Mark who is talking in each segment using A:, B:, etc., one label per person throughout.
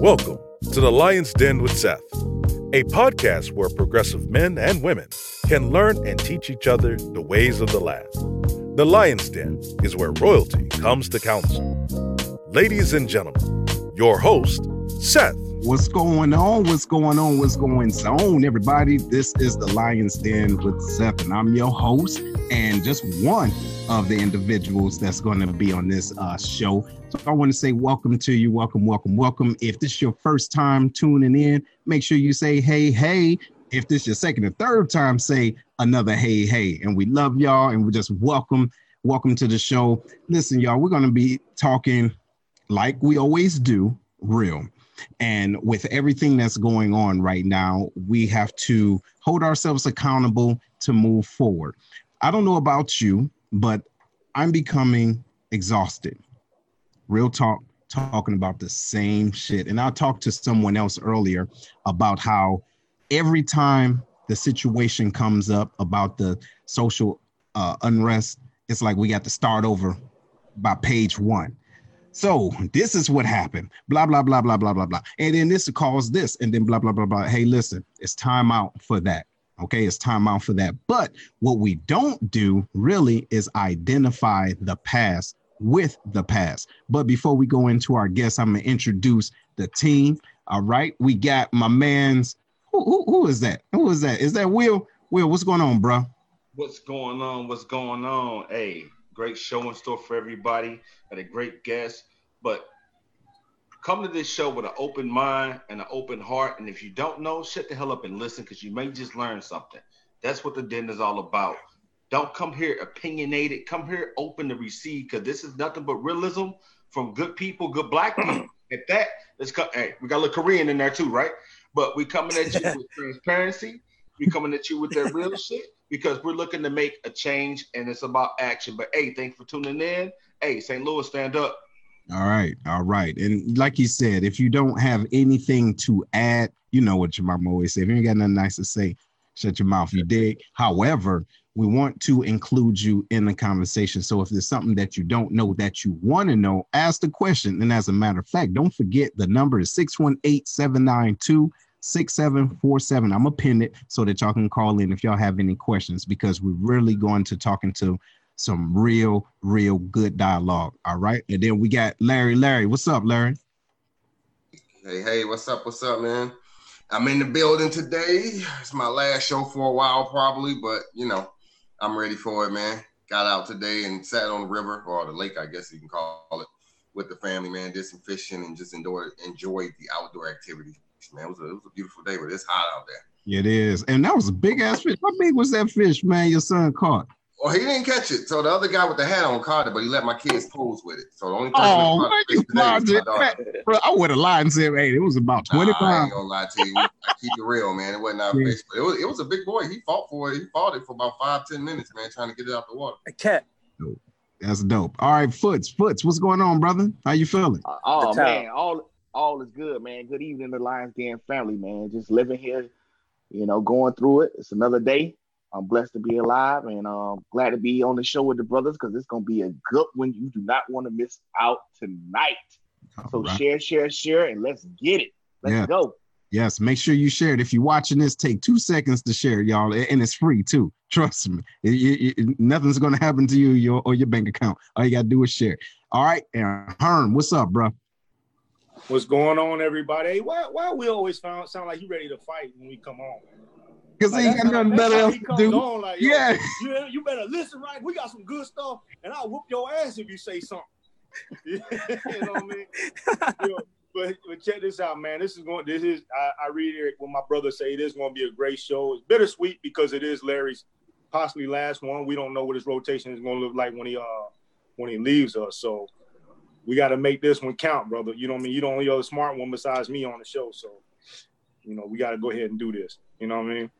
A: Welcome to the Lion's Den with Seth, a podcast where progressive men and women can learn and teach each other the ways of the land. The Lion's Den is where royalty comes to council. Ladies and gentlemen, your host, Seth.
B: What's going on? What's going on? What's going on, everybody? This is the Lion's Den with Seth, and I'm your host, and just one of the individuals that's going to be on this uh, show. So I want to say welcome to you, welcome, welcome, welcome. If this is your first time tuning in, make sure you say hey, hey. If this is your second or third time, say another hey, hey. And we love y'all, and we just welcome, welcome to the show. Listen, y'all, we're going to be talking like we always do, real. And with everything that's going on right now, we have to hold ourselves accountable to move forward. I don't know about you, but I'm becoming exhausted. Real talk, talking about the same shit. And I talked to someone else earlier about how every time the situation comes up about the social uh, unrest, it's like we got to start over by page one. So this is what happened. Blah blah blah blah blah blah blah. And then this caused this, and then blah blah blah blah. Hey, listen, it's time out for that. Okay, it's time out for that. But what we don't do really is identify the past with the past. But before we go into our guests, I'm gonna introduce the team. All right, we got my man's. Who, who, who is that? Who is that? Is that Will? Will, what's going on, bro?
C: What's going on? What's going on? Hey, great show in store for everybody. Got a great guest, but come to this show with an open mind and an open heart. And if you don't know, shut the hell up and listen because you may just learn something. That's what the den is all about. Don't come here opinionated. Come here open to receive because this is nothing but realism from good people, good black people. At that, let's come. Hey, we got a little Korean in there too, right? But we coming at you with transparency. We coming at you with that real shit because we're looking to make a change and it's about action. But hey, thanks for tuning in. Hey, St. Louis, stand up.
B: All right, all right. And like you said, if you don't have anything to add, you know what your mom always say. If you ain't got nothing nice to say, shut your mouth. You dig? However, we want to include you in the conversation. So if there's something that you don't know that you want to know, ask the question. And as a matter of fact, don't forget the number is 618-792 6747. I'm gonna pin it so that y'all can call in if y'all have any questions because we're really going to talking to some real, real good dialogue. All right. And then we got Larry. Larry, what's up, Larry?
D: Hey, hey, what's up? What's up, man? I'm in the building today. It's my last show for a while, probably, but you know, I'm ready for it, man. Got out today and sat on the river or the lake, I guess you can call it, with the family, man. Did some fishing and just enjoyed enjoyed the outdoor activities, man. It was a, it was a beautiful day, but it's hot out there.
B: It is, and that was a big ass fish. How big was that fish, man? Your son caught?
D: Well, he didn't catch it. So the other guy with the hat on caught it, but he let my kids pose with it. So the only person
B: Oh,
D: that
B: man, you
D: the
B: lied
D: was my
B: Bro, I would have lied and said, hey, it was about 20
D: Nah, I
B: pounds.
D: ain't gonna lie to you. I keep it real, man. It wasn't our
B: Yeah.
D: fish, but it was, it was a big boy. He fought for it. He fought it for about five, ten minutes, man, trying to get it out the water.
E: A cat.
B: That's dope. All right, Foots, Foots, what's going on, brother? How you feeling?
F: Uh, oh man, all all is good, man. Good evening, the Lions Den family, man. Just living here, you know, going through it. It's another day. I'm blessed to be alive and um glad to be on the show with the brothers because it's gonna be a good one. You do not want to miss out tonight. So
B: All right.
F: share, share, share, and let's get it. Let's
B: Yeah.
F: go.
B: Yes, make sure you share it. If you're watching this, take two seconds to share, y'all, and it's free too. Trust me, It- it- it- nothing's gonna happen to you your, or your bank account. All you gotta do is share. All right, and Herm, what's up, bro?
E: What's going on, everybody? Why why we always found sound like you ready to fight when we come on? man?
B: Because
E: Like,
B: he ain't got nothing better else to do.
E: on, like,
B: Yeah,
E: you, you better listen, right? We got some good stuff, and I'll whoop your ass if you say something. you know what I mean? But, but check this out, man. This is going. This is I, I reiterate what my brother say. It is going to be a great show. It's bittersweet because it is Larry's possibly last one. We don't know what his rotation is going to look like when he uh when he leaves us. So we got to make this one count, brother. You know what I mean? You the only other smart one besides me on the show. So you know we got to go ahead and do this. You know what I mean?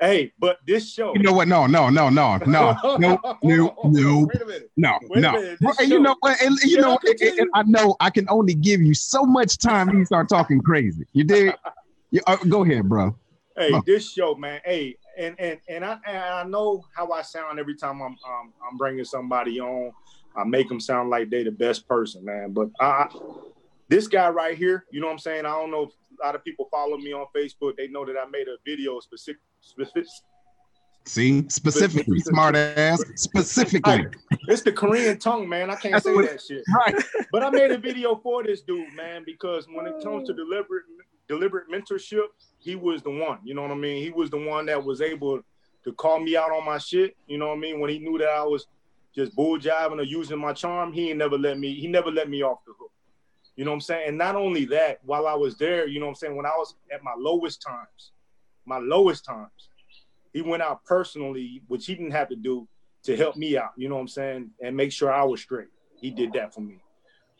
E: Hey, but this show.
B: you know what? No, no, no, no, no, no, no, no,
E: Wait a minute.
B: no,
E: Wait a
B: no.
E: minute,
B: Well, you know what? And you know,
E: I
B: and- and? I know I can only give you so much time. You start talking crazy. You did. You, uh, go ahead, bro.
E: Hey,
B: Huh.
E: this show, man. Hey, and and and I and I know how I sound every time I'm um, I'm bringing somebody on. I make them sound like they the best person, man. But I this guy right here, you know what I'm saying? I don't know if a lot of people follow me on Facebook. They know that I made a video specific, specific
B: See, specifically, smart ass, specifically.
E: It's the Korean tongue, man. I can't
B: That's
E: say
B: what-
E: that shit.
B: Right.
E: But I made a video for this dude, man, because when it comes to deliberate deliberate mentorship, he was the one. You know what I mean? He was the one that was able to call me out on my shit. You know what I mean? When he knew that I was just bull jiving or using my charm, he ain't never let me. He never let me off the hook. You know what I'm saying? And not only that, while I was there, you know what I'm saying, when I was at my lowest times, my lowest times, he went out personally, which he didn't have to do to help me out, you know what I'm saying, and make sure I was straight. He did that for me.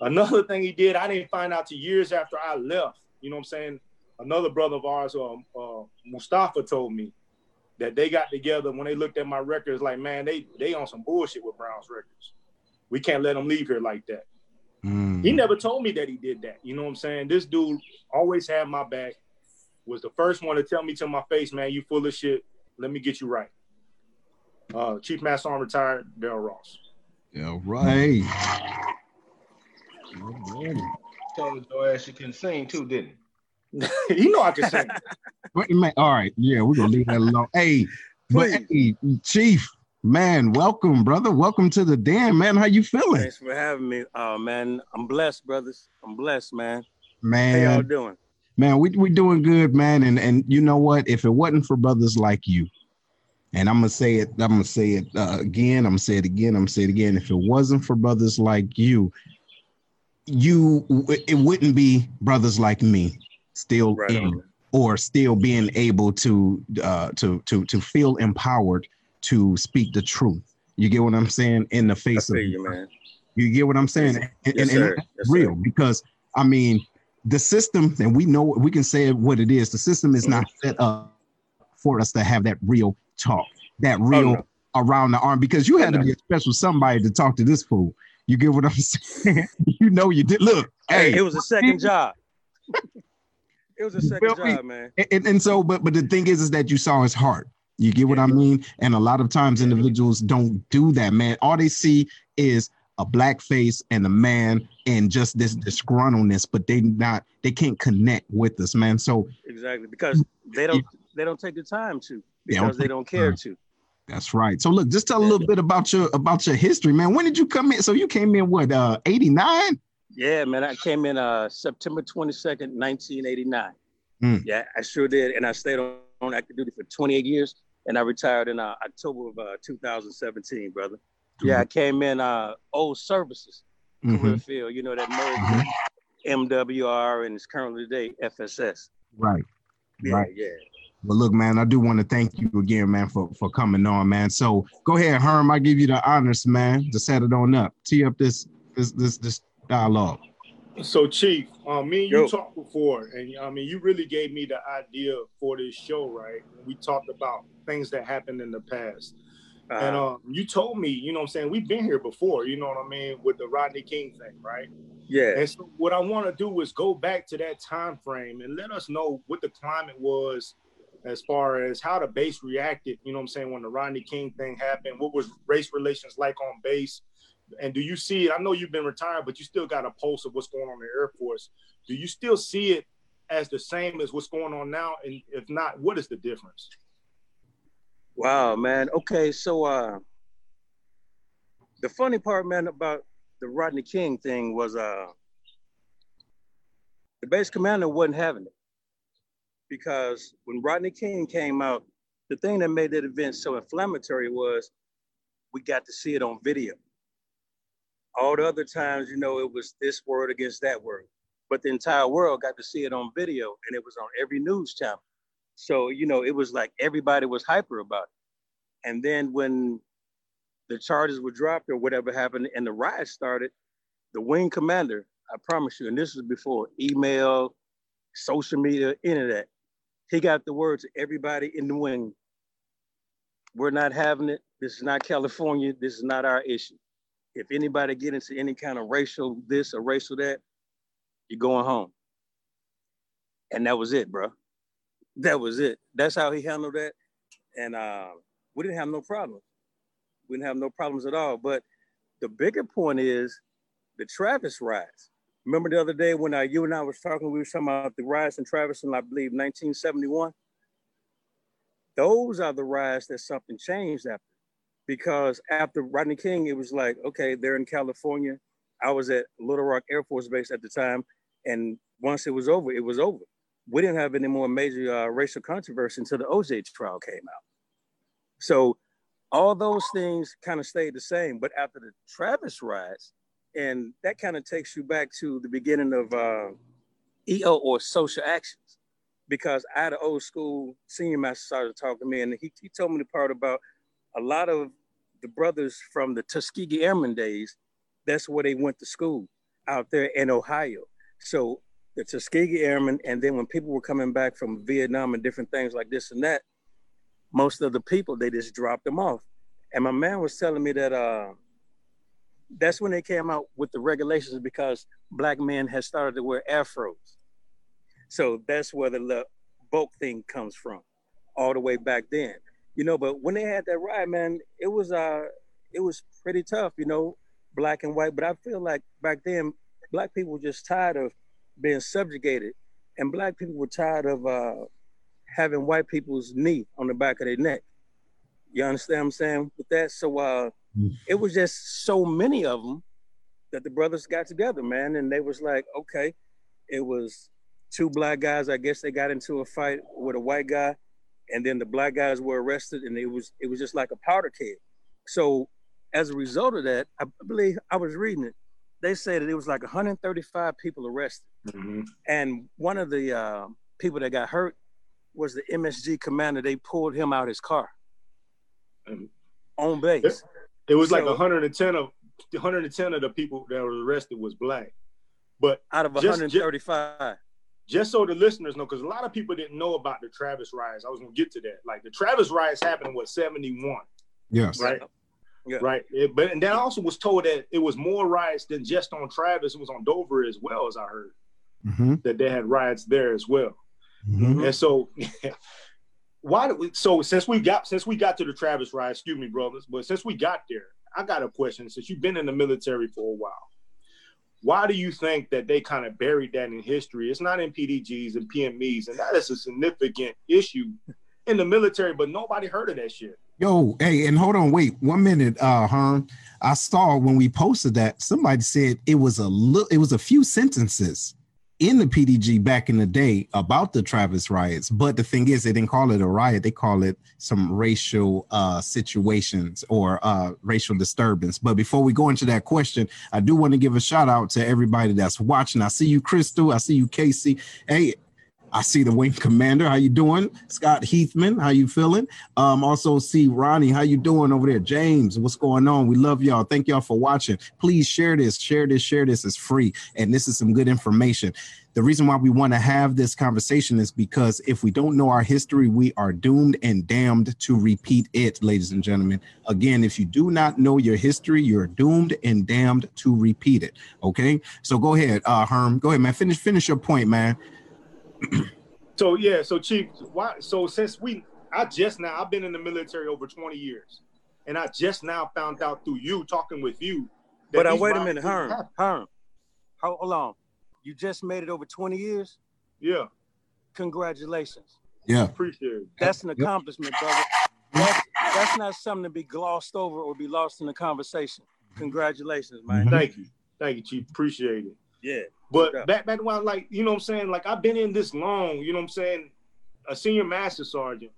E: Another thing he did, I didn't find out till years after I left, you know what I'm saying? Another brother of ours, um, uh, Mustafa, told me that they got together when they looked at my records, like, man, they they on some bullshit with Brown's records. We can't let them leave here like that.
B: Mm.
E: He never told me that he did that. You know what I'm saying? This dude always had my back. Was the first one to tell me to my face, man, you full of shit. Let me get you right. Uh, Chief Master Sergeant retired, Darryl Ross.
B: Yeah, right.
C: Told your ass you can sing too, didn't
E: you know I can sing.
B: Wait a minute. All right. Yeah, we're gonna leave that alone. Hey, but hey, Chief, man, welcome, brother. Welcome to the den, man. How you feeling?
G: Thanks for having me. Oh man, I'm blessed, brothers. I'm blessed, man.
B: Man, How
G: y'all doing?
B: man, we we doing good, man. And and you know what? If it wasn't for brothers like you, and I'm gonna say it, I'm gonna say it uh, again. I'm gonna say it again. I'm gonna say it again. If it wasn't for brothers like you, you it wouldn't be brothers like me still
G: Right
B: in or still being able to uh to to to feel empowered to speak the truth. You get what I'm saying? In the face of
G: you, man.
B: you get what I'm saying? And,
G: Yes,
B: and- and
G: sir. Yes,
B: real
G: sir.
B: because I mean the system, and we know we can say what it is. The system is not
G: Mm-hmm.
B: set up for us to have that real talk, that real
G: Oh, no.
B: around the arm. Because you had to
G: no.
B: be a special somebody to talk to this fool. You get what I'm saying? you know you did. Look,
G: Hey,
B: hey,
G: it was a second job. it was a second
B: me?
G: job, man.
B: and, and so, but but the thing is, is that you saw his heart. You get what I mean? And a lot of times individuals don't do that, man. All they see is a black face and a man and just this disgruntledness, but they not they can't connect with us, man. So
G: Exactly. Because they don't they don't take the time to
B: They don't
G: because they don't care to.
B: that's right. So look, just tell a little bit about your about your history, man. When did you come in? So you came in what uh 89?
G: Yeah, man. I came in uh September 22nd, 1989.
B: Mm.
G: Yeah, I sure did. And I stayed on, on active duty for 28 years. And I retired in uh, October of uh, 2017, brother. Yeah, I came in uh old services,
B: Mhm.
G: career field, you know, that merged with MWR and it's currently today FSS.
B: Right.
G: Yeah,
B: Right.
G: yeah.
B: Well, look, man, I do want to thank you again, man, for, for coming on, man. So go ahead, Herm. I give you the honors, man, to set it on up. Tee up this this this this dialogue.
E: So, Chief, um, me and you
G: Yo.
E: talked before, and I mean, you really gave me the idea for this show, right? We talked about things that happened in the past. And
G: Uh,
E: um, you told me, you know what I'm saying, we've been here before, you know what I mean, with the Rodney King thing, right?
G: yeah.
E: And so what I want to do is go back to that time frame and let us know what the climate was as far as how the base reacted, you know what I'm saying, when the Rodney King thing happened, what was race relations like on base? And do you see it? I know you've been retired, but you still got a pulse of what's going on in the Air Force. Do you still see it as the same as what's going on now? And if not, what is the difference?
G: Wow, man. Okay, so uh the funny part, man, about the Rodney King thing was uh the base commander wasn't having it. Because when Rodney King came out, the thing that made that event so inflammatory was we got to see it on video. All the other times, you know, it was this word against that word. But the entire world got to see it on video and it was on every news channel. So, you know, it was like everybody was hyper about it. And then when the charges were dropped or whatever happened and the riot started, the wing commander, I promise you, and this was before email, social media, internet, he got the word to everybody in the wing. We're not having it. This is not California. This is not our issue. If anybody get into any kind of racial this or racial that, you're going home. And that was it, bro. That was it. That's how he handled that. And uh, we didn't have no problems. We didn't have no problems at all. But the bigger point is the Travis riots. Remember the other day when uh, you and I was talking, we were talking about the riots in Travis in, I believe, 1971? Those are the riots that something changed after. Because after Rodney King, it was like, okay, they're in California. I was at Little Rock Air Force Base at the time. And once it was over, it was over. We didn't have any more major uh, racial controversy until the OJ trial came out. So all those things kind of stayed the same. But after the Travis riots, and that kind of takes you back to the beginning of uh, EO or social actions, because I had an old school senior master started talking to me, and he, he told me the part about a lot of the brothers from the Tuskegee Airmen days. That's where they went to school out there in Ohio. So the Tuskegee Airmen, and then when people were coming back from Vietnam and different things like this and that, most of the people they just dropped them off. And my man was telling me that uh, that's when they came out with the regulations because black men had started to wear afros. So that's where the bulk thing comes from, all the way back then. You know, but when they had that ride, man, it was uh it was pretty tough, you know, black and white. But I feel like back then, black people were just tired of being subjugated, and black people were tired of uh, having white people's knee on the back of their neck. You understand what I'm saying with that? So uh, mm. it was just so many of them that the brothers got together, man, and they was like, okay, it was two black guys. I guess they got into a fight with a white guy, and then the black guys were arrested, and it was it was just like a powder keg. So as a result of that, I believe I was reading it. They said that it was like 135 people arrested, mm-hmm. and one of the uh, people that got hurt was the MSG commander. They pulled him out of his car on base.
E: It, it was so, like 110 of 110 of the people that were arrested was black. But
G: out of 135.
E: Just, just so the listeners know, because a lot of people didn't know about the Travis riots. I was gonna get to that. Like the Travis riots happened in what 71.
B: Yes.
E: Right. Yeah. Right. It, but and then I also was told that it was more riots than just on Travis. It was on Dover as well, as I heard. Mm-hmm. That they had riots there as well. Mm-hmm. And so why do we so since we got since we got to the Travis ride, excuse me, brothers, but since we got there, I got a question. Since you've been in the military for a while, why do you think that they kind of buried that in history? It's not in PDGs and PMEs, and that is a significant issue in the military, but nobody heard of that shit.
B: Yo, hey, and hold on, wait one minute, uh, Herm. I saw when we posted that somebody said it was a little, it was a few sentences in the PDG back in the day about the Travis riots. But the thing is, they didn't call it a riot; they call it some racial uh, situations or uh, racial disturbance. But before we go into that question, I do want to give a shout out to everybody that's watching. I see you, Crystal. I see you, Casey. Hey, I see the wing commander. How you doing? Scott Heathman, how you feeling? Um, also see Ronnie, how you doing over there? James, what's going on? We love y'all. Thank y'all for watching. Please share this, share this, share this. It's free, and this is some good information. The reason why we want to have this conversation is because if we don't know our history, we are doomed and damned to repeat it, ladies and gentlemen. Again, if you do not know your history, you're doomed and damned to repeat it. Okay, so go ahead, uh, Herm. Go ahead, man. Finish, finish your point, man
E: so yeah, so Chief, why? So since we, I just now, I've been in the military over twenty years, and I just now found out through you talking with you.
G: But I uh, wait a minute, Herm, Herm, hold on. You just made it over twenty years.
E: Yeah.
G: Congratulations.
B: Yeah.
E: Appreciate it.
G: That's an accomplishment, brother. That's, that's not something to be glossed over or be lost in the conversation. Congratulations, man.
E: Thank you. Thank you, Chief. Appreciate it.
G: Yeah.
E: But back back when like, you know what I'm saying? Like I've been in this long, you know what I'm saying? A senior master sergeant.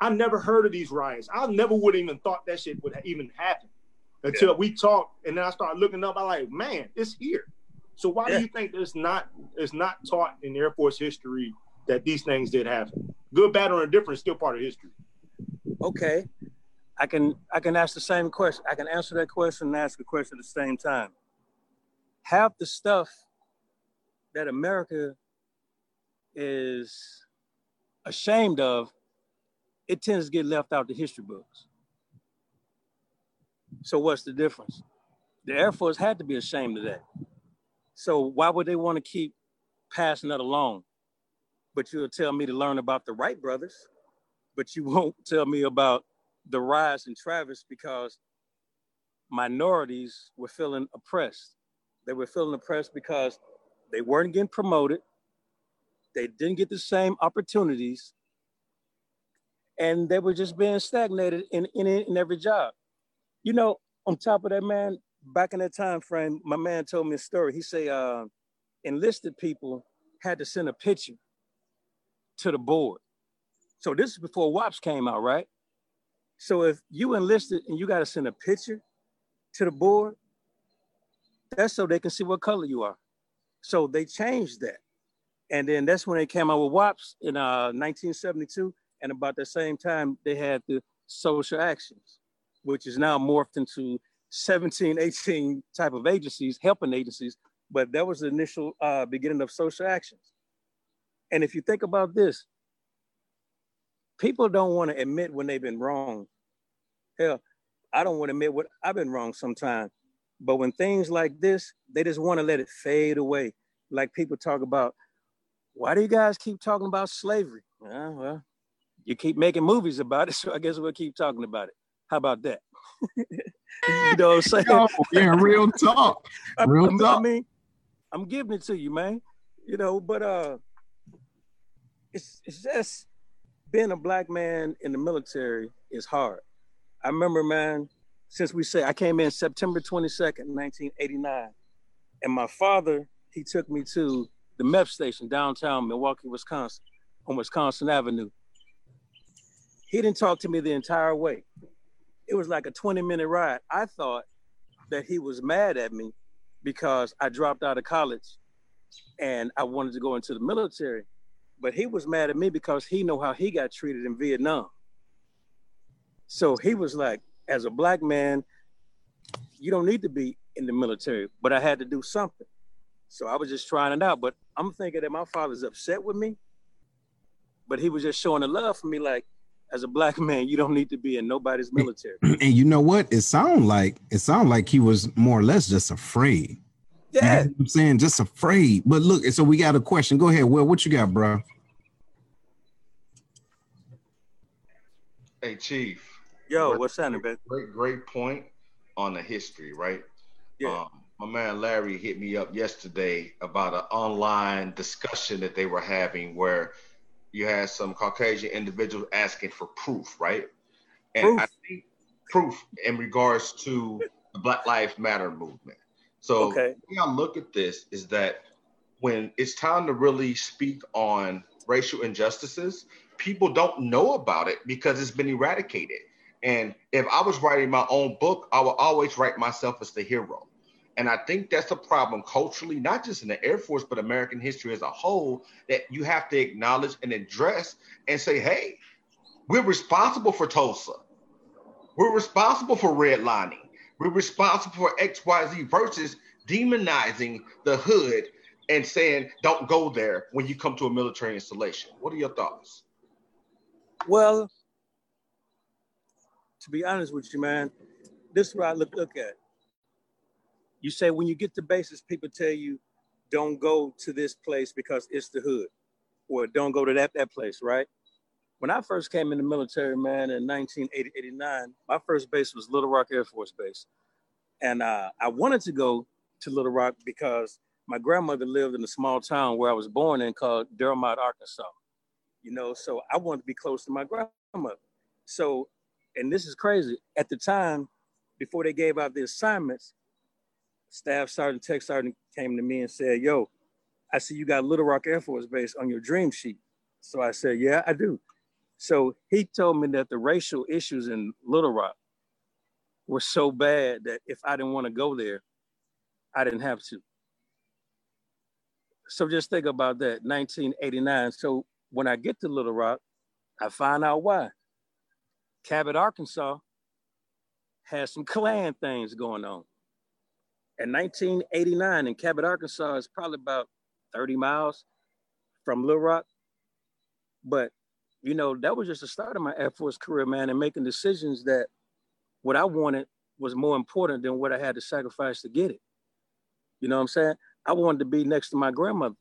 E: I never heard of these riots. I never would even thought that shit would even happen until yeah. we talked. And then I started looking up. I like, man, it's here. So why yeah. do you think it's not it's not taught in Air Force history that these things did happen? Good, bad, or indifferent, still part of history.
G: Okay. I can I can ask the same question. I can answer that question and ask a question at the same time. Half the stuff that America is ashamed of, it tends to get left out the history books. So what's the difference? The Air Force had to be ashamed of that. So why would they want to keep passing that along? But you'll tell me to learn about the Wright brothers, but you won't tell me about the rise in Travis because minorities were feeling oppressed They were feeling oppressed because they weren't getting promoted. They didn't get the same opportunities. And they were just being stagnated in, in, in every job. You know, on top of that, man, back in that time frame, my man told me a story. He say uh, enlisted people had to send a picture to the board. So this is before WAPS came out, right? So if you enlisted and you got to send a picture to the board, that's so they can see what color you are. So they changed that. And then that's when they came out with WAPS in uh, 1972. And about the same time, they had the social actions, which is now morphed into 17, 18 type of agencies, helping agencies. But that was the initial uh, beginning of social actions. And if you think about this, people don't want to admit when they've been wrong. Hell, I don't want to admit what I've been wrong sometimes. But when things like this, they just want to let it fade away. Like people talk about, why do you guys keep talking about slavery? Uh, well, you keep making movies about it, so I guess we'll keep talking about it. How about that? you know what I'm saying? Yo,
B: yeah, real talk. Real
G: I,
B: talk.
G: I mean, I'm giving it to you, man. You know, but uh it's it's just being a black man in the military is hard. I remember, man, since we say I came in September 22nd, 1989, and my father, he took me to the MEP station downtown Milwaukee, Wisconsin, on Wisconsin Avenue. He didn't talk to me the entire way. It was like a 20 minute ride. I thought that he was mad at me because I dropped out of college and I wanted to go into the military. But he was mad at me because he know how he got treated in Vietnam. So he was like, as a black man, you don't need to be in the military, but I had to do something. So I was just trying it out. But I'm thinking that my father's upset with me, but he was just showing the love for me, like, as a black man, you don't need to be in nobody's military.
B: And you know what? It sounded like it sounded like he was more or less just afraid.
G: Yeah.
B: You know I'm saying just afraid. But look, so we got a question. Go ahead. Well, what you got, bro?
C: Hey, Chief.
G: Yo, what's happening, man?
C: Great, great point on the history, right?
G: Yeah.
C: Um, my man Larry hit me up yesterday about an online discussion that they were having where you had some Caucasian individuals asking for proof, right? And
G: Proof.
C: I think proof in regards to the Black Lives Matter movement. So
G: Okay.
C: the way I look at this is that when it's time to really speak on racial injustices, people don't know about it because it's been eradicated. And if I was writing my own book, I would always write myself as the hero. And I think that's a problem culturally, not just in the Air Force, but American history as a whole, that you have to acknowledge and address and say, hey, we're responsible for Tulsa. We're responsible for redlining. We're responsible for XYZ versus demonizing the hood and saying, don't go there when you come to a military installation. What are your thoughts?
G: Well, to be honest with you, man, this is what I look look at. You say when you get to bases, people tell you, don't go to this place because it's the hood, or don't go to that that place, right? When I first came in the military, man, in 1989, my first base was Little Rock Air Force Base, and uh, I wanted to go to Little Rock because my grandmother lived in a small town where I was born in called Dermott, Arkansas. You know, so I wanted to be close to my grandmother. So, and this is crazy. At the time, before they gave out the assignments, staff sergeant, tech sergeant came to me and said, Yo, I see you got Little Rock Air Force Base on your dream sheet. So I said, Yeah, I do. So he told me that the racial issues in Little Rock were so bad that if I didn't want to go there, I didn't have to. So just think about that, 1989. So when I get to Little Rock, I find out why. Cabot, Arkansas has some Klan things going on. In 1989 in Cabot, Arkansas is probably about 30 miles from Little Rock. But, you know, that was just the start of my Air Force career, man, and making decisions that what I wanted was more important than what I had to sacrifice to get it. You know what I'm saying? I wanted to be next to my grandmother.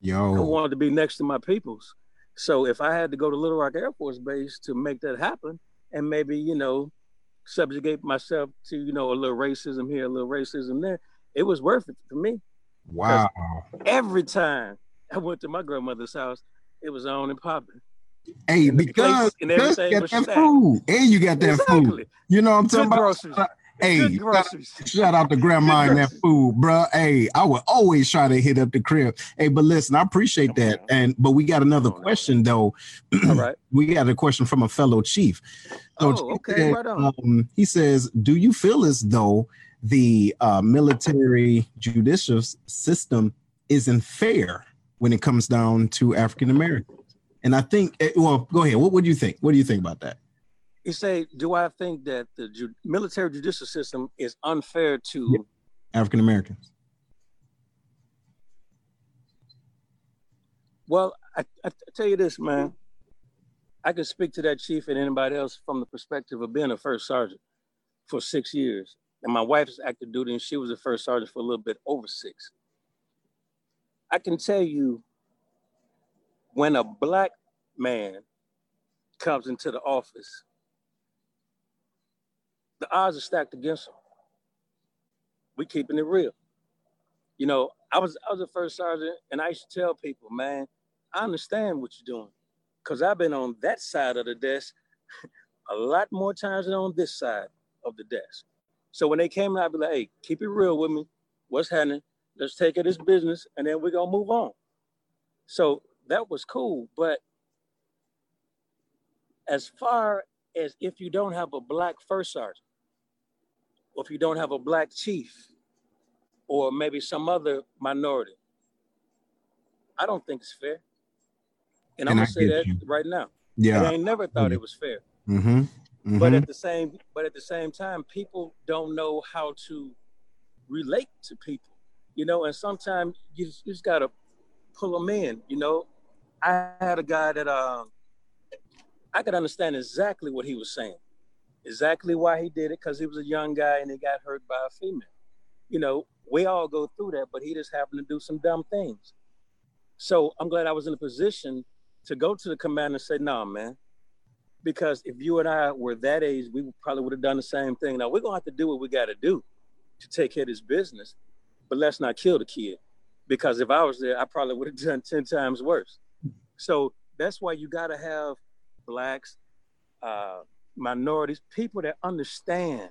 B: Yo.
G: I wanted to be next to my peoples. So if I had to go to Little Rock Air Force Base to make that happen, and maybe you know, subjugate myself to you know a little racism here, a little racism there, it was worth it for me.
B: Wow.
G: Every time I went to my grandmother's house, it was on and popping.
B: Hey,
G: And
B: because,
G: and everything
B: you got that food, and you got that food. You know what I'm talking
G: Good
B: about?
G: groceries.
B: Hey, shout, shout out to grandma and that food, bruh. Hey, I would always try to hit up the crib. Hey, but listen, I appreciate
G: Come
B: that.
G: now.
B: And but we got another
G: Come on
B: question though.
G: All right.
B: we got a question from a fellow chief. So
G: Oh,
B: Chief
G: okay,
B: said,
G: right on.
B: um, he says, "Do you feel as though the uh, military judicial system isn't fair when it comes down to African Americans?" And I think, eh, well, go ahead. What would you think? What do you think about that?
G: You say, do I think that the ju- military judicial system is unfair to
B: African Americans.
G: Well, I tell you this, man. I can speak to that chief and anybody else from the perspective of being a first sergeant for six years. And my wife's active duty, and she was a first sergeant for a little bit over six. I can tell you when a black man comes into the office, the odds are stacked against him. We keeping it real. You know, I was I was a first sergeant, and I used to tell people, man, I understand what you're doing, because I've been on that side of the desk a lot more times than on this side of the desk. So when they came, I'd be like, hey, keep it real with me. What's happening? Let's take it this business, and then we're gonna move on. So that was cool, but as far as if you don't have a black first sergeant, or if you don't have a black chief, or maybe some other minority, I don't think it's fair. And, I'm gonna say that
B: you.
G: right now.
B: Yeah.
G: I never thought
B: Yeah.
G: it was fair.
B: Mm-hmm.
G: But at the same, but at the same time, people don't know how to relate to people, you know. And sometimes you just, you just gotta pull them in, you know. I had a guy that um, I could understand exactly what he was saying, exactly why he did it, because he was a young guy and he got hurt by a female. You know, we all go through that, but he just happened to do some dumb things. So I'm glad I was in a position to go to the commander and say, "Nah, man." because if you and I were that age, we probably would have done the same thing. Now we're gonna have to do what we got to do to take care of this business, but let's not kill the kid, because if I was there, I probably would have done ten times worse. So that's why you got to have blacks, uh, minorities, people that understand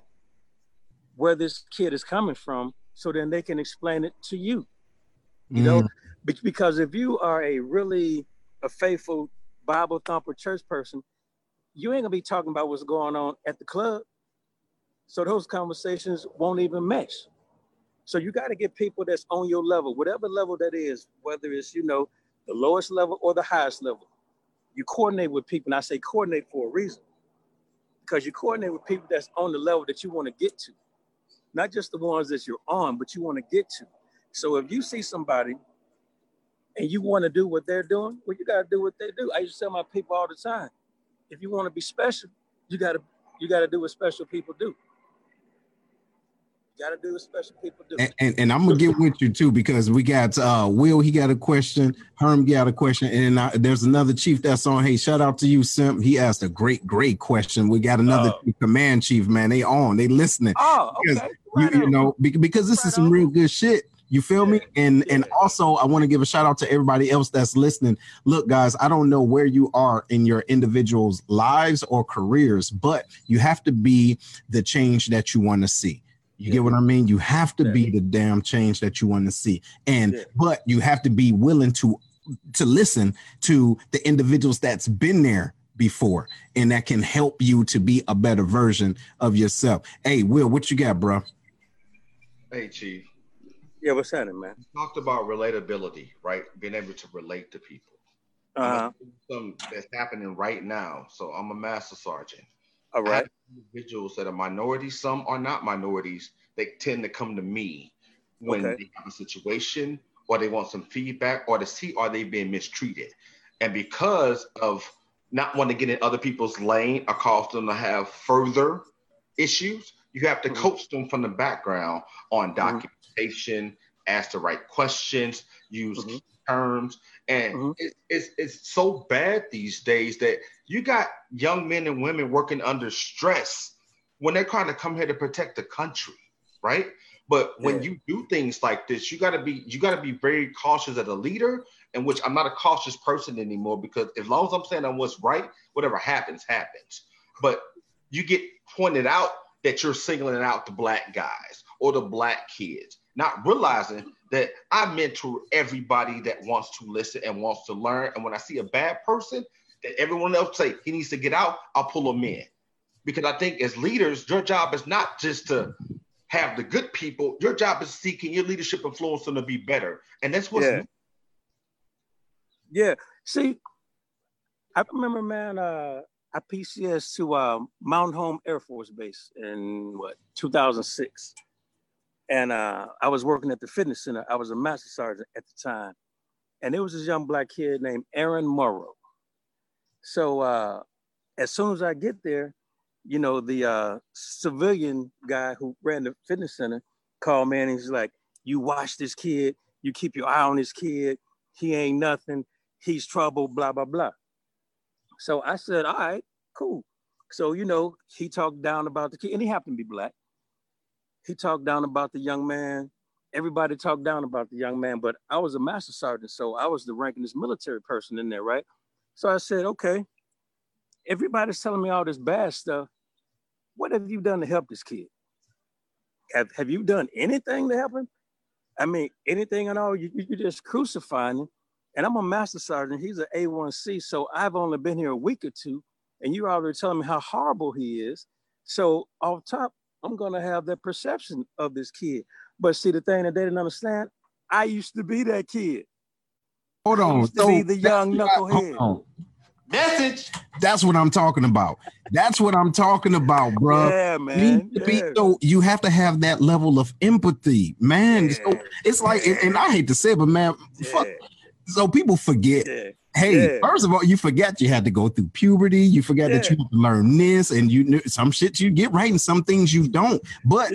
G: where this kid is coming from, so then they can explain it to you. You know, mm. Be- because if you are a really a faithful Bible thumper church person, you ain't gonna be talking about what's going on at the club. So those conversations won't even mesh. So you got to get people that's on your level, whatever level that is, whether it's you know the lowest level or the highest level. You coordinate with people, and I say coordinate for a reason, because you coordinate with people that's on the level that you want to get to, not just the ones that you're on, but you want to get to. So if you see somebody and you want to do what they're doing, well, you got to do what they do. I used to tell my people all the time, if you want to be special, you got to you got to do what special people do. You got to do what special people do.
B: And, and, and I'm gonna get with you too because we got uh Will. He got a question. Herm got a question, and I, there's another chief that's on. Hey, shout out to you, Simp. He asked a great, great question. We got another
G: Oh.
B: command chief, man. They on. They listening.
G: oh,
B: because
G: okay.
B: you,
G: Right
B: you
G: on.
B: know be- because this
G: Right
B: is some
G: on.
B: real good shit you feel me and and also i want to give a shout out to everybody else that's listening look guys i don't know where you are in your individuals lives or careers but you have to be the change that you want to see you get what i mean you have to be the damn change that you want to see and
G: Yeah.
B: but you have to be willing to to listen to the individuals that's been there before and that can help you to be a better version of yourself hey will what you got bro
C: Hey, Chief.
G: Yeah, what's happening, man?
C: You talked about relatability, right? Being able to relate to people.
G: Uh-huh.
C: Something that's happening right now. So I'm a master sergeant.
G: All right.
C: individuals that are minorities, some are not minorities. They tend to come to me when
G: Okay.
C: they have a situation or they want some feedback or to see are they being mistreated. And because of not wanting to get in other people's lane or cause them to have further issues, you have to
G: Mhm.
C: coach them from the background on
G: Mhm.
C: documentation, ask the right questions, use
G: Mhm.
C: key terms. And
G: Mhm.
C: it, it's, it's so bad these days that you got young men and women working under stress when they're trying to come here to protect the country, right? But when
G: Yeah.
C: you do things like this, you gotta be you gotta be very cautious as a leader, in which I'm not a cautious person anymore because as long as I'm saying on what's right, whatever happens, happens. But you get pointed out that you're singling out the black guys or the black kids, not realizing that I mentor everybody that wants to listen and wants to learn. And when I see a bad person, that everyone else say he needs to get out, I'll pull him in. Because I think as leaders, your job is not just to have the good people. Your job is seeking your leadership influence them to be better. And that's what's
G: Yeah. Yeah. See, I remember, man, uh, I PCS to uh, Mountain Home Air Force Base in what 2006, and uh, I was working at the fitness center. I was a master sergeant at the time, and there was this young black kid named Aaron Morrow. So uh, as soon as I get there, you know, the uh, civilian guy who ran the fitness center called me and he's like, "You watch this kid. You keep your eye on this kid. He ain't nothing. He's trouble. Blah blah blah." So I said, "All right, cool." So you know, he talked down about the kid, and he happened to be black. He talked down about the young man. Everybody talked down about the young man, but I was a master sergeant, so I was the rankingest military person in there, right? So I said, "Okay." Everybody's telling me all this bad stuff. What have you done to help this kid? Have Have you done anything to help him? I mean, anything at all? You you you just crucifying him. And I'm a master sergeant. He's an A1C, so I've only been here a week or two, and you're already telling me how horrible he is. So off top, I'm gonna have that perception of this kid. But see, the thing that they didn't understand, I used to be that kid.
B: Hold on.
G: used to be the young
B: hold
G: knucklehead.
B: on.
C: message.
B: That's what I'm talking about. That's what I'm talking about, bro.
G: Yeah,
B: You
G: man.
B: need to be
G: yeah.
B: so you have to have that level of empathy, man. So it's like, and, and I hate to say it, but man, fuck. So people forget.
G: Yeah.
B: Hey,
G: Yeah.
B: first of all, you forget you had to go through puberty. You forget that you learn this, and you knew some shit you get right, and some things you don't. But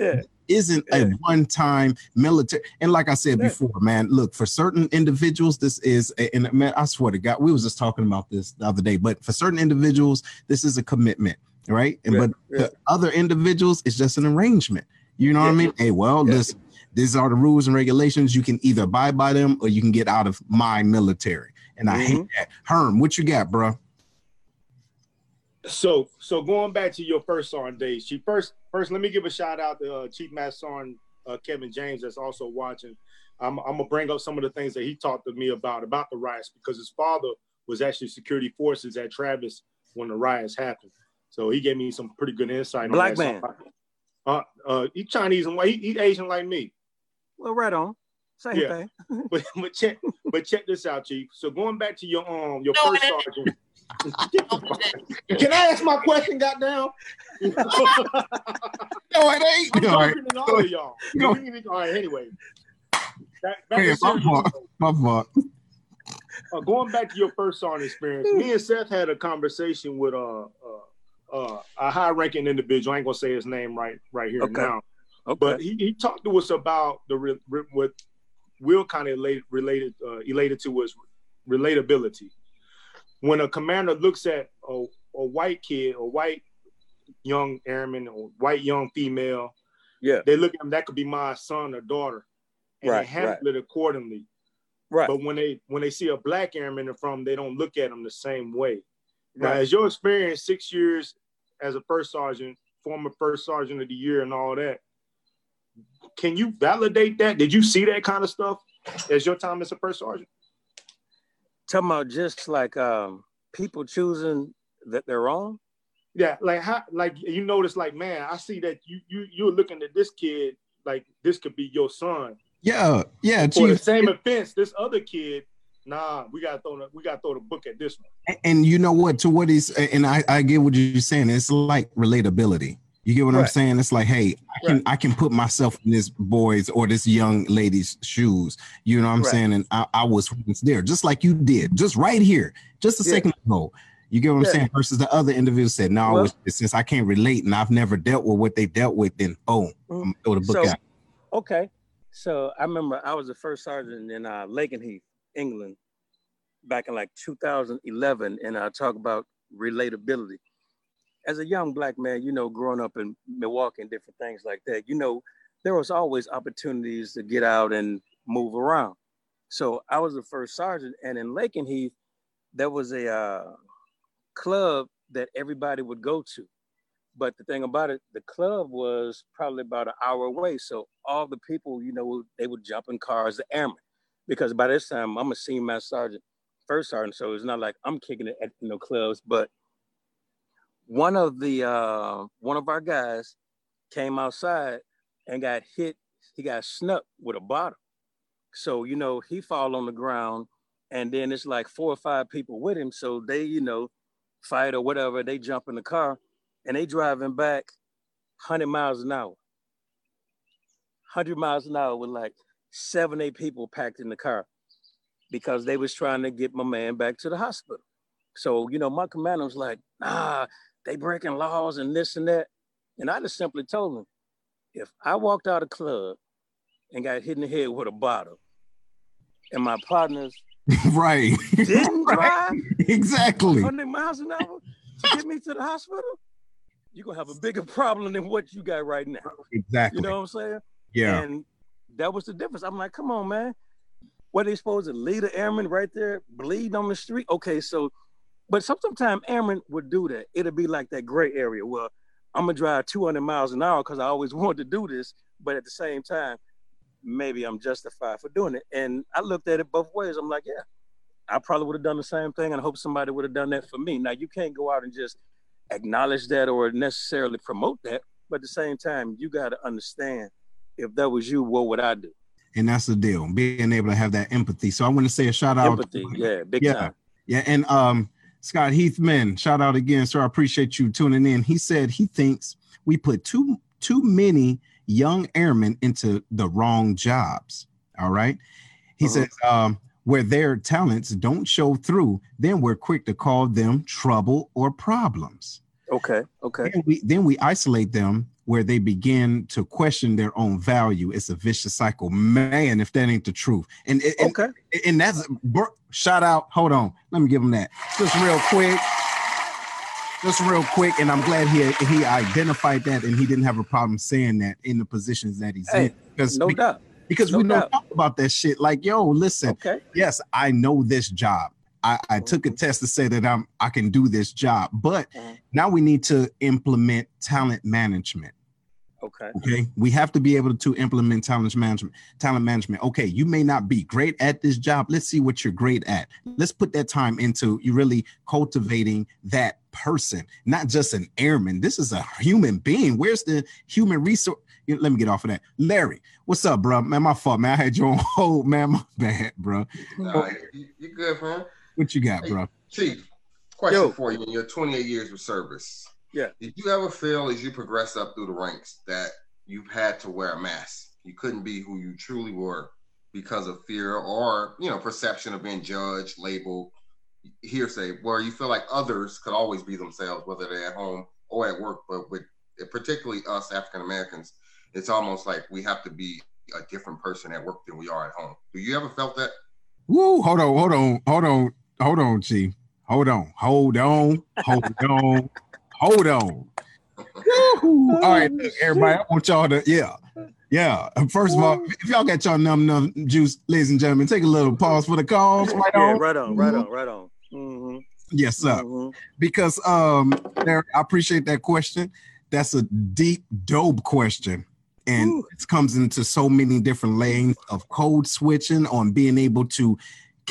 G: Yeah.
B: isn't a one-time military. And like I said
G: Yeah.
B: before, man, look for certain individuals, this is and man, I swear to God, we was just talking about this the other day. But for certain individuals, this is a commitment, right? And
G: Yeah,
B: but
G: yeah.
B: other individuals, it's just an arrangement. You know what I mean? Hey, well,
G: Yeah.
B: listen, these are the rules and regulations. You can either abide by them or you can get out of my military. And I hate
G: Mhm.
B: that. Herm, what you got, bro?
E: So, so going back to your first sergeant days, Chief. First, first, let me give a shout out to uh, Chief Master Sergeant uh, Kevin James that's also watching. I'm, I'm gonna bring up some of the things that he talked to me about about the riots because his father was actually security forces at Travis when the riots happened. So he gave me some pretty good insight. on
G: Black
E: that.
G: man.
E: Uh, uh, he Chinese and white. He, he Asian like me.
G: Well, right on. Same
E: Yeah.
G: thing.
E: But but check but check this out, Chief. So going back to your um your
H: No,
E: first sergeant. Can I ask my question, goddamn?
B: No, it ain't.
E: I'm
B: All right,
E: all of y'all.
B: Go.
E: All right, anyway. Back, back
B: Hey,
E: to
B: my fault. my fault.
E: uh, going back to your first sergeant experience, me and Seth had a conversation with uh, uh, uh, a high-ranking individual. I ain't gonna say his name right right here
G: Okay.
E: now,
G: Okay.
E: but he, he talked to us about the re- re- what Will kind of related related uh, related to was relatability. When a commander looks at a, a white kid, a white young airman, or white young female,
G: yeah.
E: they look at them. That could be my son or daughter, and
G: Right,
E: they handle
G: right.
E: it accordingly.
G: Right.
E: But when they when they see a black airman in front, them, they don't look at them the same way. Now,
G: Right.
E: as your experience, six years as a first sergeant, former first sergeant of the year, and all that, can you validate that? Did you see that kind of stuff as your time as a first sergeant?
G: Talking about just like um, people choosing that they're wrong.
E: Yeah, like how, like you notice, like man, I see that you you you're looking at this kid like this could be your son.
B: Yeah, yeah,
E: For the same offense, this other kid, nah, we gotta throw the we gotta throw the book at this one.
B: and you know what to what he's and I, I get what you're saying it's like relatability you get what i'm saying it's like hey i can
G: Right.
B: i can put myself in this boy's or this young lady's shoes you know what i'm
G: Right.
B: saying and I, I was there just like you did just right here just a
G: Yeah.
B: second ago you get what i'm saying versus the other individual said no
G: Well-
B: it's- since i can't relate and i've never dealt with what they dealt with then oh i'm throw the book
G: So-
B: out
G: Okay. So I remember I was the first sergeant in uh, Lakenheath, England, back in like 2011, and I talk about relatability. As a young black man, you know, growing up in Milwaukee and different things like that, you know, there was always opportunities to get out and move around. So I was the first sergeant, and in Lakenheath, there was a uh, club that everybody would go to. But the thing about it, the club was probably about an hour away. So all the people, you know, they would jump in cars, the airmen, because by this time I'm a senior master sergeant, first sergeant. So it's not like I'm kicking it at know clubs. But one of the uh, one of our guys came outside and got hit. He got snuck with a bottle. So you know he fall on the ground, and then it's like four or five people with him. So they you know fight or whatever. They jump in the car and they driving back 100 miles an hour. 100 miles an hour with like seven, eight people packed in the car because they was trying to get my man back to the hospital. So, you know, my commander was like, nah, they breaking laws and this and that. And I just simply told him, if I walked out of a club and got hit in the head with a bottle and my partners
B: right
G: didn't drive
B: exactly
G: 100 miles an hour to get me to the hospital, you're gonna have a bigger problem than what you got right now.
B: Exactly.
G: You know what I'm saying?
B: Yeah.
G: And that was the difference. I'm like, come on, man. What they supposed to lead an airman right there, bleed on the street? Okay, so but sometimes airmen would do that. It'll be like that gray area. Well, I'm gonna drive 200 miles an hour because I always wanted to do this, but at the same time, maybe I'm justified for doing it. And I looked at it both ways. I'm like, yeah, I probably would have done the same thing, and I hope somebody would have done that for me. Now you can't go out and just acknowledge that or necessarily promote that. But at the same time, you got to understand if that was you, what would I do?
B: And that's the deal, being able to have that empathy. So I want to say a shout out.
G: Empathy, yeah, big
B: yeah,
G: time.
B: Yeah, and um, Scott Heathman, shout out again, sir. I appreciate you tuning in. He said he thinks we put too too many young airmen into the wrong jobs. All right. He
G: Uh-huh.
B: says um, where their talents don't show through, then we're quick to call them trouble or problems.
G: Okay, okay.
B: Then we, then we isolate them where they begin to question their own value. It's a vicious cycle, man. If that ain't the truth, and and,
G: Okay.
B: and that's shout out. Hold on, let me give him that just real quick, just real quick. And I'm glad he he identified that, and he didn't have a problem saying that in the positions that he's
G: Hey,
B: in because
G: No
B: be-
G: doubt.
B: because
G: no
B: we don't talk about that shit. Like, yo, listen,
G: Okay.
B: yes, I know this job. I, I took a test to say that I'm I can do this job, but
G: Mhm.
B: now we need to implement talent management.
G: Okay.
B: Okay, we have to be able to implement talent management. Talent management. Okay, you may not be great at this job. Let's see what you're great at. Let's put that time into you really cultivating that person, not just an airman. This is a human being. Where's the human resource? Let me get off of that. Larry, what's up, bro? Man, my fault, man. I had you on hold, man. My bad, bro.
D: Nah, you, you good, man?
B: What you got, bro?
D: Chief, question
G: Yo.
D: for you in your 28 years of service.
G: Yeah.
D: Did you ever feel as you progressed up through the ranks that you've had to wear a mask? You couldn't be who you truly were because of fear or, you know, perception of being judged, labeled, hearsay, where you feel like others could always be themselves, whether they're at home or at work. But with particularly us African Americans, it's almost like we have to be a different person at work than we are at home. Do you ever felt that?
B: Woo, hold on, hold on, hold on, hold on, Chief. Hold on, hold on, hold on, hold on. Woo-hoo. All right, look, everybody, I want y'all to, yeah, yeah. First of all, if y'all got y'all num num juice, ladies and gentlemen, take a little pause for the calls. Right
G: Yeah,
B: on.
G: right on, right on, right on. Mm-hmm.
B: Yes, sir.
G: Mhm.
B: Because um, Eric, I appreciate that question. That's a deep, dope question. And
G: Ooh.
B: it comes into so many different lanes of code switching on being able to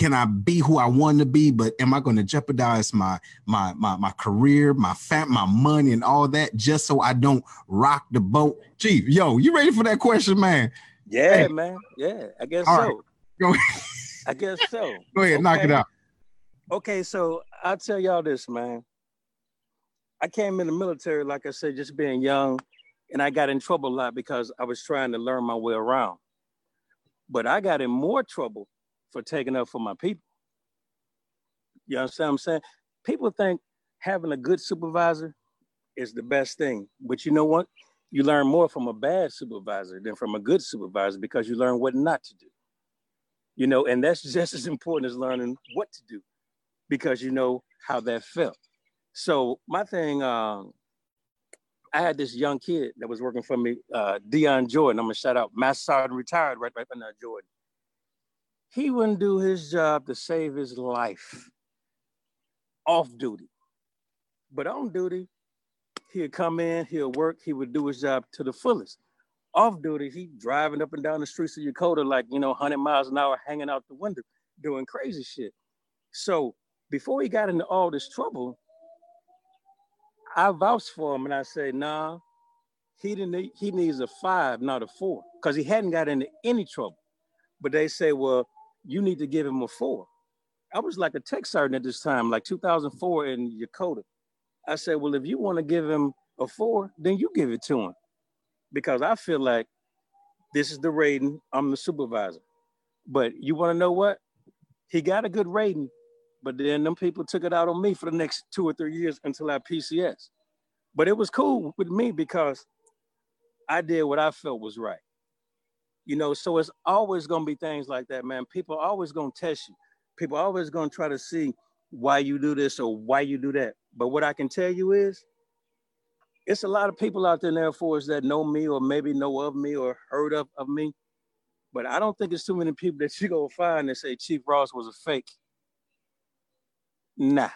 B: can I be who I want to be, but am I going to jeopardize my my my my career, my fam, my money, and all that just so I don't rock the boat? Chief, yo, you ready for that question, man?
G: Yeah,
B: Hey.
G: man. Yeah, I guess
B: All
G: so.
B: right. Go
G: I guess so.
B: Go ahead, knock it out.
G: Okay, so I'll tell y'all this, man. I came in the military, like I said, just being young, and I got in trouble a lot because I was trying to learn my way around. But I got in more trouble for taking up for my people. You understand what I'm saying? People think having a good supervisor is the best thing. But you know what? You learn more from a bad supervisor than from a good supervisor because you learn what not to do. You know, and that's just as important as learning what to do because you know how that felt. So my thing, um, I had this young kid that was working for me, uh, Dion Jordan. I'm gonna shout out Master Sergeant retired right right now, Jordan. He wouldn't do his job to save his life off duty. But on duty, he'd come in, he'll work, he would do his job to the fullest. Off duty, he driving up and down the streets of Yokota like, you know, 100 miles an hour, hanging out the window, doing crazy shit. So before he got into all this trouble, I vouched for him and I said, nah, he didn't need, he needs a five, not a four, because he hadn't got into any trouble. But they say, well, you need to give him a four. I was like a tech sergeant at this time, like 2004 in Yokota. I said, well, if you want to give him a four, then you give it to him. Because I feel like this is the rating, I'm the supervisor. But you want to know what? He got a good rating, but then them people took it out on me for the next two or three years until I PCS. But it was cool with me because I did what I felt was right. You know, so it's always gonna be things like that, man. People are always gonna test you. People are always gonna try to see why you do this or why you do that. But what I can tell you is it's a lot of people out there in the Air Force that know me or maybe know of me or heard of, of me. But I don't think it's too many people that you go find that say Chief Ross was a fake. Nah.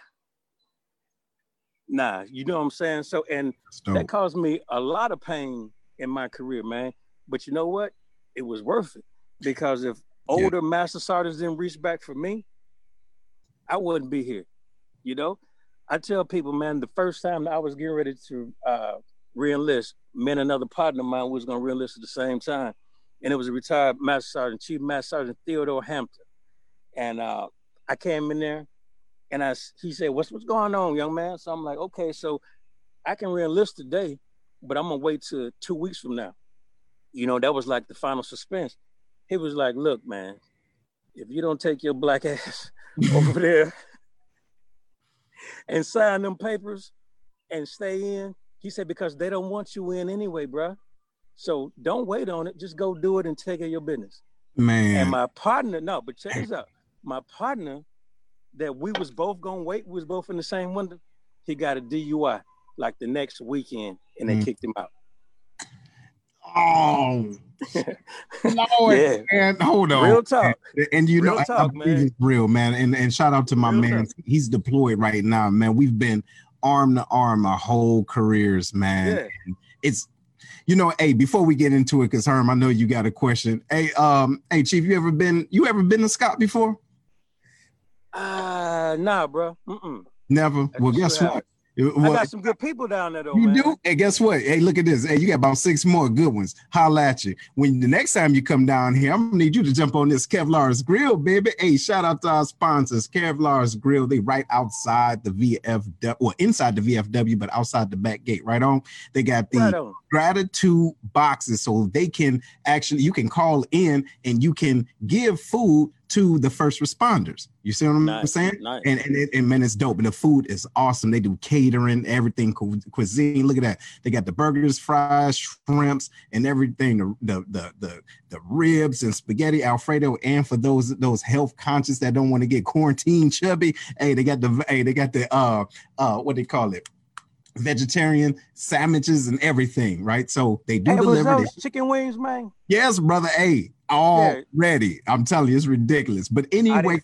G: Nah, you know what I'm saying? So, and that caused me a lot of pain in my career, man. But you know what? It was worth it because if older yeah. master sergeants didn't reach back for me, I wouldn't be here. You know, I tell people, man, the first time I was getting ready to uh, reenlist, me and another partner of mine was going to reenlist at the same time, and it was a retired master sergeant, Chief Master Sergeant Theodore Hampton, and uh, I came in there, and I he said, "What's what's going on, young man?" So I'm like, "Okay, so I can reenlist today, but I'm gonna wait till two weeks from now." You know, that was like the final suspense. He was like, "Look, man, if you don't take your black ass over there." and sign them papers and stay in? He said, because they don't want you in anyway, bro. So don't wait on it. Just go do it and take care of your business.
B: Man.
G: And my partner, no, but check this out. My partner that we was both gonna wait, we was both in the same window. He got a DUI like the next weekend and they mm. kicked him out.
B: Oh, Lord, yeah. man, hold on.
G: Real talk.
B: And you real know, talk, I, man. real, man. And and shout out to my real man. Talk. He's deployed right now, man. We've been arm to arm our whole careers, man. Yeah. It's you know, hey, before we get into it, because Herm, I know you got a question. Hey, um, hey, Chief, you ever been you ever been a Scott before?
G: Uh nah, bro. Mm-mm.
B: Never. Well, guess what?
G: Well, I got some good people down there, though.
B: You
G: man.
B: do? Hey, guess what? Hey, look at this. Hey, you got about six more good ones. Holla at you. When the next time you come down here, I'm gonna need you to jump on this Kevlar's Grill, baby. Hey, shout out to our sponsors, Kevlar's Grill. They right outside the VFW, well, inside the VFW, but outside the back gate. Right on. They got the right gratitude boxes, so they can actually you can call in and you can give food to the first responders. You see what I'm nice, saying? Nice. And, and, it, and man, it's dope. And the food is awesome. They do catering, everything, cu- cuisine. Look at that. They got the burgers, fries, shrimps, and everything. The, the the the the, ribs and spaghetti Alfredo. And for those those health conscious that don't want to get quarantine chubby, hey, they got the hey, they got the uh uh what they call it vegetarian sandwiches and everything, right? So they do hey, deliver
G: this. chicken wings, man.
B: Yes, brother. Hey, already. Yeah. I'm telling you, it's ridiculous. But anyway,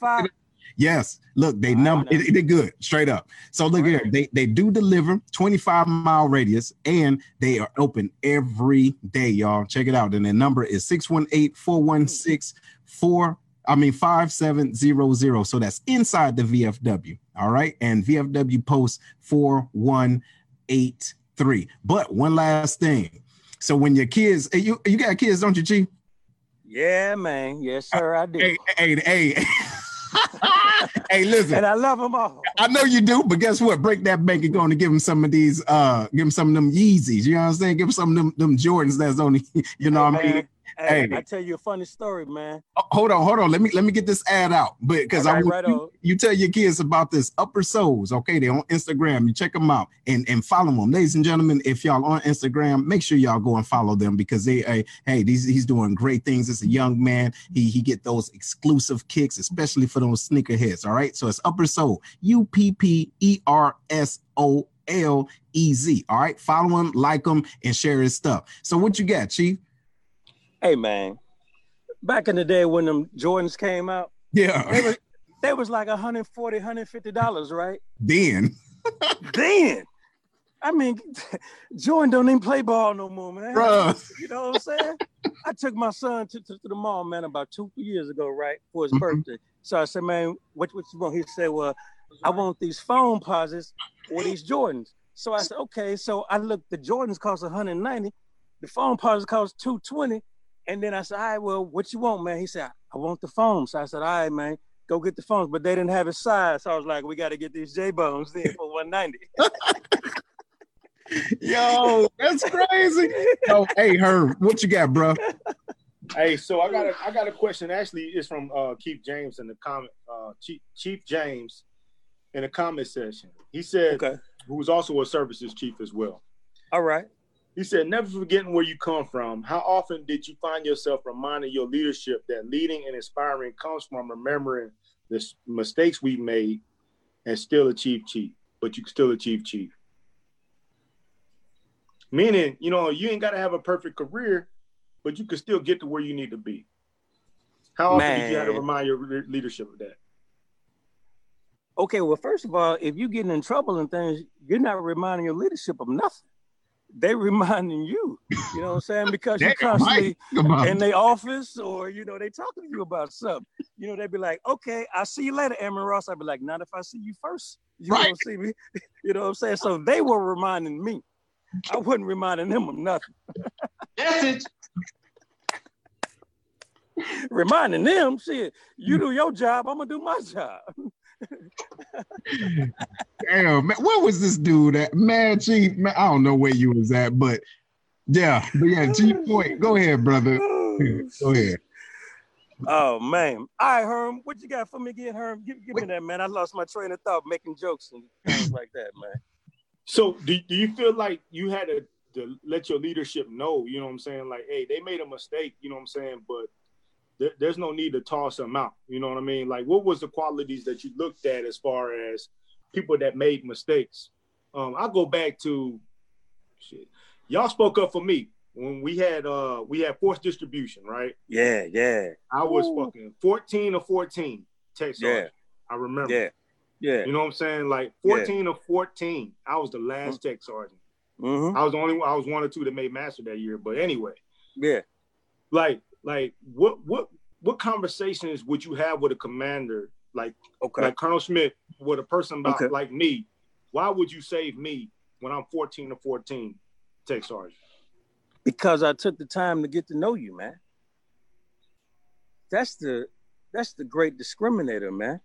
B: yes, look, they number it, they're good, straight up. So look right. here, they they do deliver 25 mile radius, and they are open every day, y'all. Check it out. And the number is 618-416 4 I mean 5700. So that's inside the VFW. All right. And VFW post 4183. But one last thing. So when your kids, you you got kids, don't you, Chief?
G: Yeah, man. Yes, sir, I do.
B: Hey, hey, hey. hey, listen.
G: And I love them all.
B: I know you do, but guess what? Break that bank and go and give them some of these, uh, give them some of them Yeezys. You know what I'm saying? Give them some of them, them Jordans that's only, you know hey, what I mean?
G: Hey, hey, I tell you a funny story, man.
B: Oh, hold on, hold on. Let me let me get this ad out, but because right, I right you, you, tell your kids about this Upper Solez. Okay, they're on Instagram. You check them out and and follow them, ladies and gentlemen. If y'all on Instagram, make sure y'all go and follow them because they, hey, hey, these he's doing great things as a young man. He he get those exclusive kicks, especially for those sneakerheads. All right, so it's Upper Soul, U P P E R S O L E Z. All right, follow him, like him, and share his stuff. So, what you got, Chief?
G: Hey, man. Back in the day when them Jordans came out,
B: Yeah,
G: they was, they was like 140 $150, right?
B: then.
G: then, I mean, Jordan don't even play ball no more, man.
B: Bruh.
G: You know what I'm saying? I took my son to, to, to the mall, man, about two years ago, right, for his
B: Mhm.
G: birthday. So I said, man, what, what you want? He said, well, I want these Foamposites or these Jordans. So I said, okay. So I looked, the Jordans cost 190, the Foamposites cost 220. And then I said, all right, well, what you want, man? He said, I want the phone. So I said, all right, man, go get the phones. But they didn't have his size. So I was like, we got to get these J Bones then for 190.
B: Yo, that's crazy. Yo, hey, Herb, what you got, bro?
E: Hey, so I got a I got a question. Actually, it's from uh, Chief James in the comment. Uh, Chief Chief James in the comment section. He said,
G: Okay.
E: who was also a services chief as well.
G: All right.
E: He said, never forgetting where you come from. How often did you find yourself reminding your leadership that leading and inspiring comes from remembering the mistakes we made and still achieve chief, but you can still achieve chief? Meaning, you know, you ain't got to have a perfect career, but you can still get to where you need to be. How often did you have to remind your leadership of that?
G: Okay, well, first of all, if you're getting in trouble and things, you're not reminding your leadership of nothing. They reminding you, you know what I'm saying? Because you're constantly in their office or, you know, they talking to you about something. You know, they'd be like, okay, I'll see you later, Airman Ross. I'd be like, not if I see you first. You
B: Right.
G: don't see me. You know what I'm saying? So they were reminding me. I wasn't reminding them of nothing.
C: Message.
G: reminding them, shit, you do your job, I'm gonna do my job.
B: Damn, man, where was this dude at? Man, Chief, man, I don't know where you was at, but yeah, but yeah, Chief Point, go ahead, brother. Go ahead.
G: Oh man. All right, Herm. What you got for me again, Herm? Give, give me that, man. I lost my train of thought making jokes and things like that, man.
E: So do, do you feel like you had to, to let your leadership know, you know what I'm saying? Like, hey, they made a mistake, you know what I'm saying? But there, there's no need to toss them out. You know what I mean? Like, what was the qualities that you looked at as far as people that made mistakes? Um, I go back to shit. Y'all spoke up for me when we had uh we had force distribution, right?
G: Yeah, yeah,
E: I was
G: Ooh.
E: fucking 14 or 14 text
G: Yeah.
E: I remember.
G: yeah, yeah.
E: You know what I'm saying? Like 14 or 14, I was the last tech sergeant.
G: Mm-hmm.
E: I was the only one, I was one or two that made master that year. But anyway,
G: Yeah.
E: like, like what what what conversations would you have with a commander like
G: Okay.
E: like Colonel Smith with a person about
G: Okay.
E: like me? Why would you save me when I'm 14 or 14 tech sergeant?
G: because I took the time to get to know you, man. That's the that's the great discriminator, man.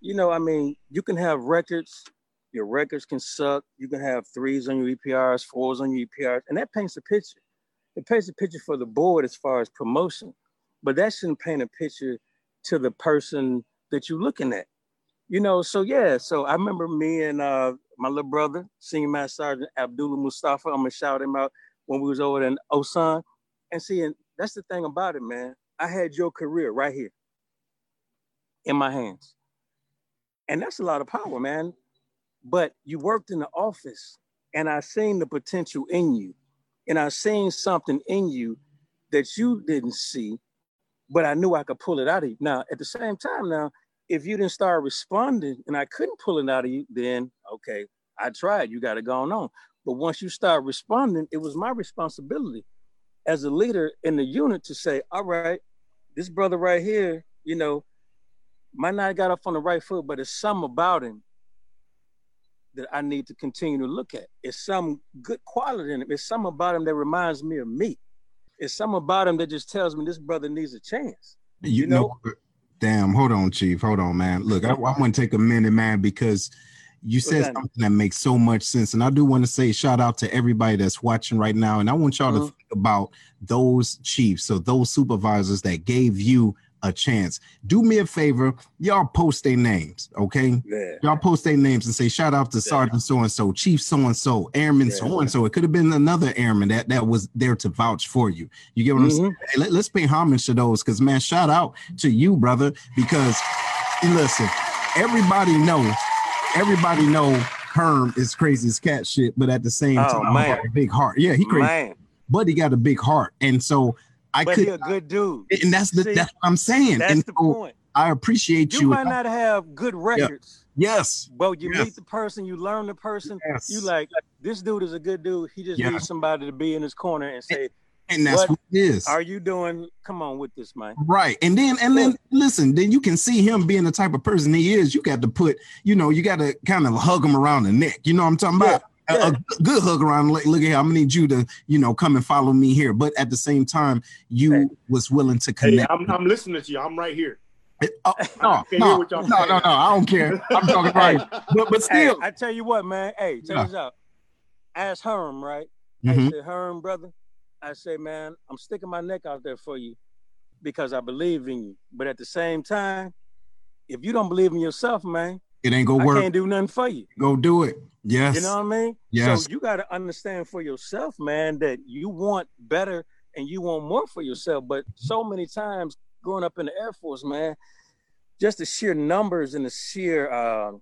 G: You know, I mean, you can have records, your records can suck. You can have threes on your EPRs, fours on your EPRs, and that paints a picture. It paints a picture for the board as far as promotion, but that shouldn't paint a picture to the person that you're looking at. You know, so yeah, so I remember me and uh, my little brother, Senior Master Sergeant Abdullah Mustafa, I'm gonna shout him out when we was over in Osan. And see, and that's the thing about it, man. I had your career right here in my hands. And that's a lot of power, man. But you worked in the office and I seen the potential in you. And I seen something in you that you didn't see, but I knew I could pull it out of you. Now, at the same time, now, if you didn't start responding and I couldn't pull it out of you, then okay, I tried. You got it going on. But once you start responding, it was my responsibility as a leader in the unit to say, all right, this brother right here, you know, might not got off on the right foot, but it's something about him that I need to continue to look at. It's some good quality in him. It's something about him that reminds me of me. It's something about him that just tells me this brother needs a chance.
B: You,
G: You
B: know,
G: know-
B: damn, hold on, Chief. Hold on, man. Look, I, I want to take a minute, man, because you said
G: that?
B: something that makes so much sense. And I do want to say shout out to everybody that's watching right now. And I want y'all to
G: Mhm.
B: think about those chiefs, so those supervisors that gave you a chance. Do me a favor, y'all post their names, okay?
G: Yeah.
B: Y'all post their names and say shout out to Sergeant so and so, Chief so and so, Airman so and so. It could have been another airman that that was there to vouch for you. You get what I'm mm-hmm. saying? Hey, let, us pay homage to those because man, shout out to you, brother. Because listen, everybody know, everybody know Herm is crazy as cat shit, but at the same
G: Oh,
B: time,
G: man.
B: got a big heart. Yeah, he crazy,
G: Man,
B: but he got a big heart, and so I
G: but
B: could.
G: he a good dude.
B: and that's the
G: See,
B: that's what I'm saying.
G: That's
B: and
G: the
B: so
G: point.
B: I appreciate
G: You
B: you.
G: might not have good records,
B: yes,
G: but you
B: Yes.
G: meet the person, you learn the person.
B: yes.
G: You like this dude is a good dude. He just
B: Yes.
G: needs somebody to be in his corner and say,
B: and that's
G: what
B: what it is.
G: "Are you doing? Come on with this, man."
B: Right. And then and then listen, then you can see him being the type of person he is. You got to put, you know, you got to kind of hug him around the neck. You know what I'm talking about? A- A, good hug around. Like, look at here. I'm gonna need you to, you know, come and follow me here. But at the same time, you
G: Hey.
B: was willing to
E: Hey,
B: connect.
E: I'm, I'm listening to you. I'm right here.
B: Oh, no,
E: I can hear
B: no, no, no, no. I don't care. I'm talking right. But but
G: Hey,
B: still,
G: I tell you what, man. Hey, check
B: Yeah.
G: this out. Ask Herm, right? I
B: Mhm.
G: said, Herm, brother. I say, man, I'm sticking my neck out there for you because I believe in you. But at the same time, if you don't believe in yourself, man,
B: it ain't gonna work.
G: I can't do nothing for you.
B: Go do it. Yes.
G: You know what I mean?
B: Yes.
G: So you got to understand for yourself, man, that you want better and you want more for yourself. But so many times growing up in the Air Force, man, just the sheer numbers and the sheer uh,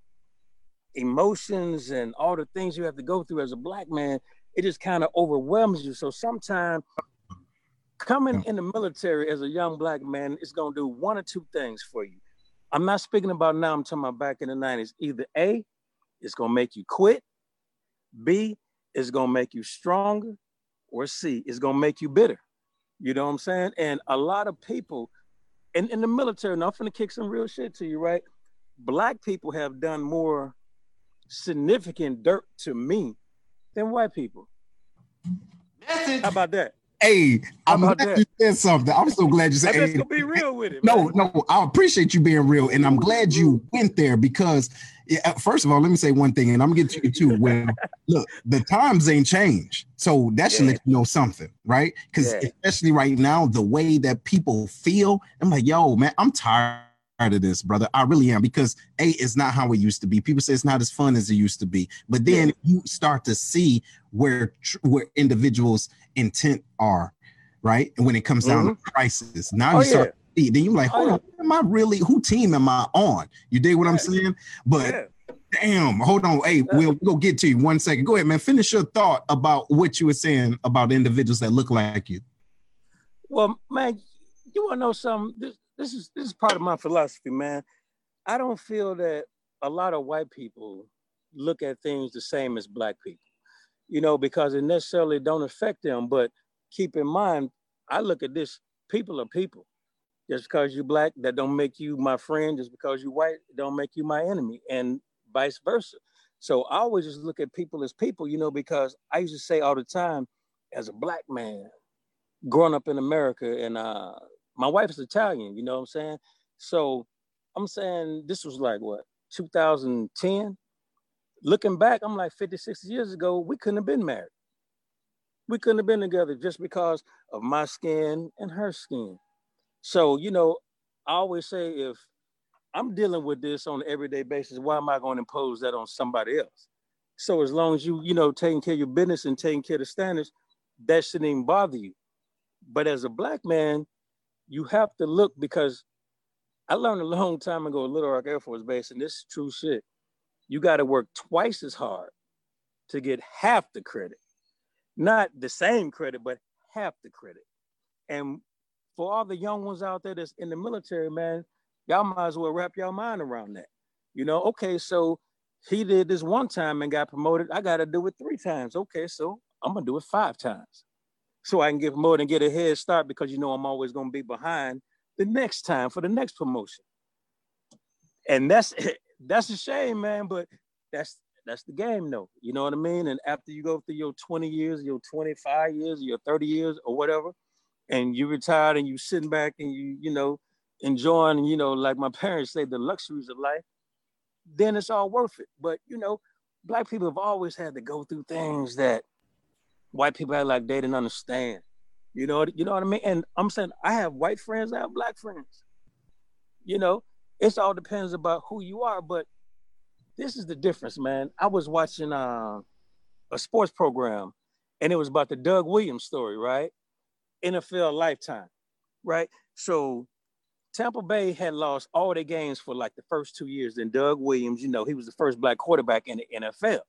G: emotions and all the things you have to go through as a black man, it just kind of overwhelms you. So sometimes coming in the military as a young black man, it's going to do one or two things for you. I'm not speaking about now, I'm talking about back in the 90s. Either A, it's to make you quit. B, it's to make you stronger. Or C, it's to make you bitter. You know what I'm saying? And a lot of people in, in the military, now I'm to kick some real shit to you, right? Black people have done more significant dirt to me than white people. How about that?
B: Hey, I'm glad
G: that?
B: you said something. I'm so glad you said.
G: I'm just
B: hey,
G: gonna be real with it.
B: No,
G: man.
B: no, I appreciate you being real, and I'm glad you went there because, yeah, uh, first of all, let me say one thing, and I'm gonna get to you too. When look, the times ain't changed, so that should
G: Yeah.
B: let you know something, right? Because
G: Yeah.
B: especially right now, the way that people feel, I'm like, yo, man, I'm tired of this, brother. I really am because a it's not how it used to be. People say it's not as fun as it used to be, but then you start to see where where individuals' intent are, right? And when it comes down to crisis, now
G: Mm-hmm. Oh,
B: you start
G: yeah.
B: see, then you're like,
G: Oh,
B: hold
G: yeah.
B: on, am I really who team am I on? You dig what I'm saying? But
G: Yeah.
B: damn, hold on. Hey, we'll we'll get to you one second. Go ahead, man. Finish your thought about what you were saying about individuals that look like you.
G: Well, man, you want to know something? This, this is this is part of my philosophy, man. I don't feel that a lot of white people look at things the same as black people, you know, because it necessarily don't affect them. But keep in mind, I look at this: people are people. Just because you're black, that don't make you my friend. Just because you're white, don't make you my enemy, and vice versa. So I always just look at people as people, you know, because I used to say all the time, as a black man, growing up in America, and uh, my wife is Italian, you know what I'm saying? So I'm saying this was like what 2010. Looking back, I'm like 50, 60 years ago, we couldn't have been married. We couldn't have been together just because of my skin and her skin. So, you know, I always say if I'm dealing with this on an everyday basis, why am I going to impose that on somebody else? So as long as you, you know, taking care of your business and taking care of the standards, that shouldn't even bother you. But as a black man, you have to look because I learned a long time ago at Little Rock Air Force Base, and this is true shit. You got to work twice as hard to get half the credit. Not the same credit, but half the credit. And for all the young ones out there that's in the military, man, y'all might as well wrap your mind around that. You know, okay, so he did this one time and got promoted. I got to do it three times. Okay, so I'm gonna do it five times, so I can get promoted and get a head start because you know I'm always gonna be behind the next time for the next promotion. And that's that's a shame, man. But that's that's the game, though. You know what I mean? And after you go through your 20 years, your 25 years, your 30 years, or whatever, and you retired and you sitting back and you you know enjoying, you know, like my parents say, the luxuries of life, then it's all worth it. But you know, black people have always had to go through things that white people had like they didn't understand. You know, you know what I mean? And I'm saying I have white friends, I have black friends. You know, it's all depends about who you are, but this is the difference, man. I was watching uh, a sports program and it was about the Doug Williams story, right? NFL lifetime, right? So Tampa Bay had lost all their games for like the first two years. Then Doug Williams, you know, he was the first black quarterback in the NFL.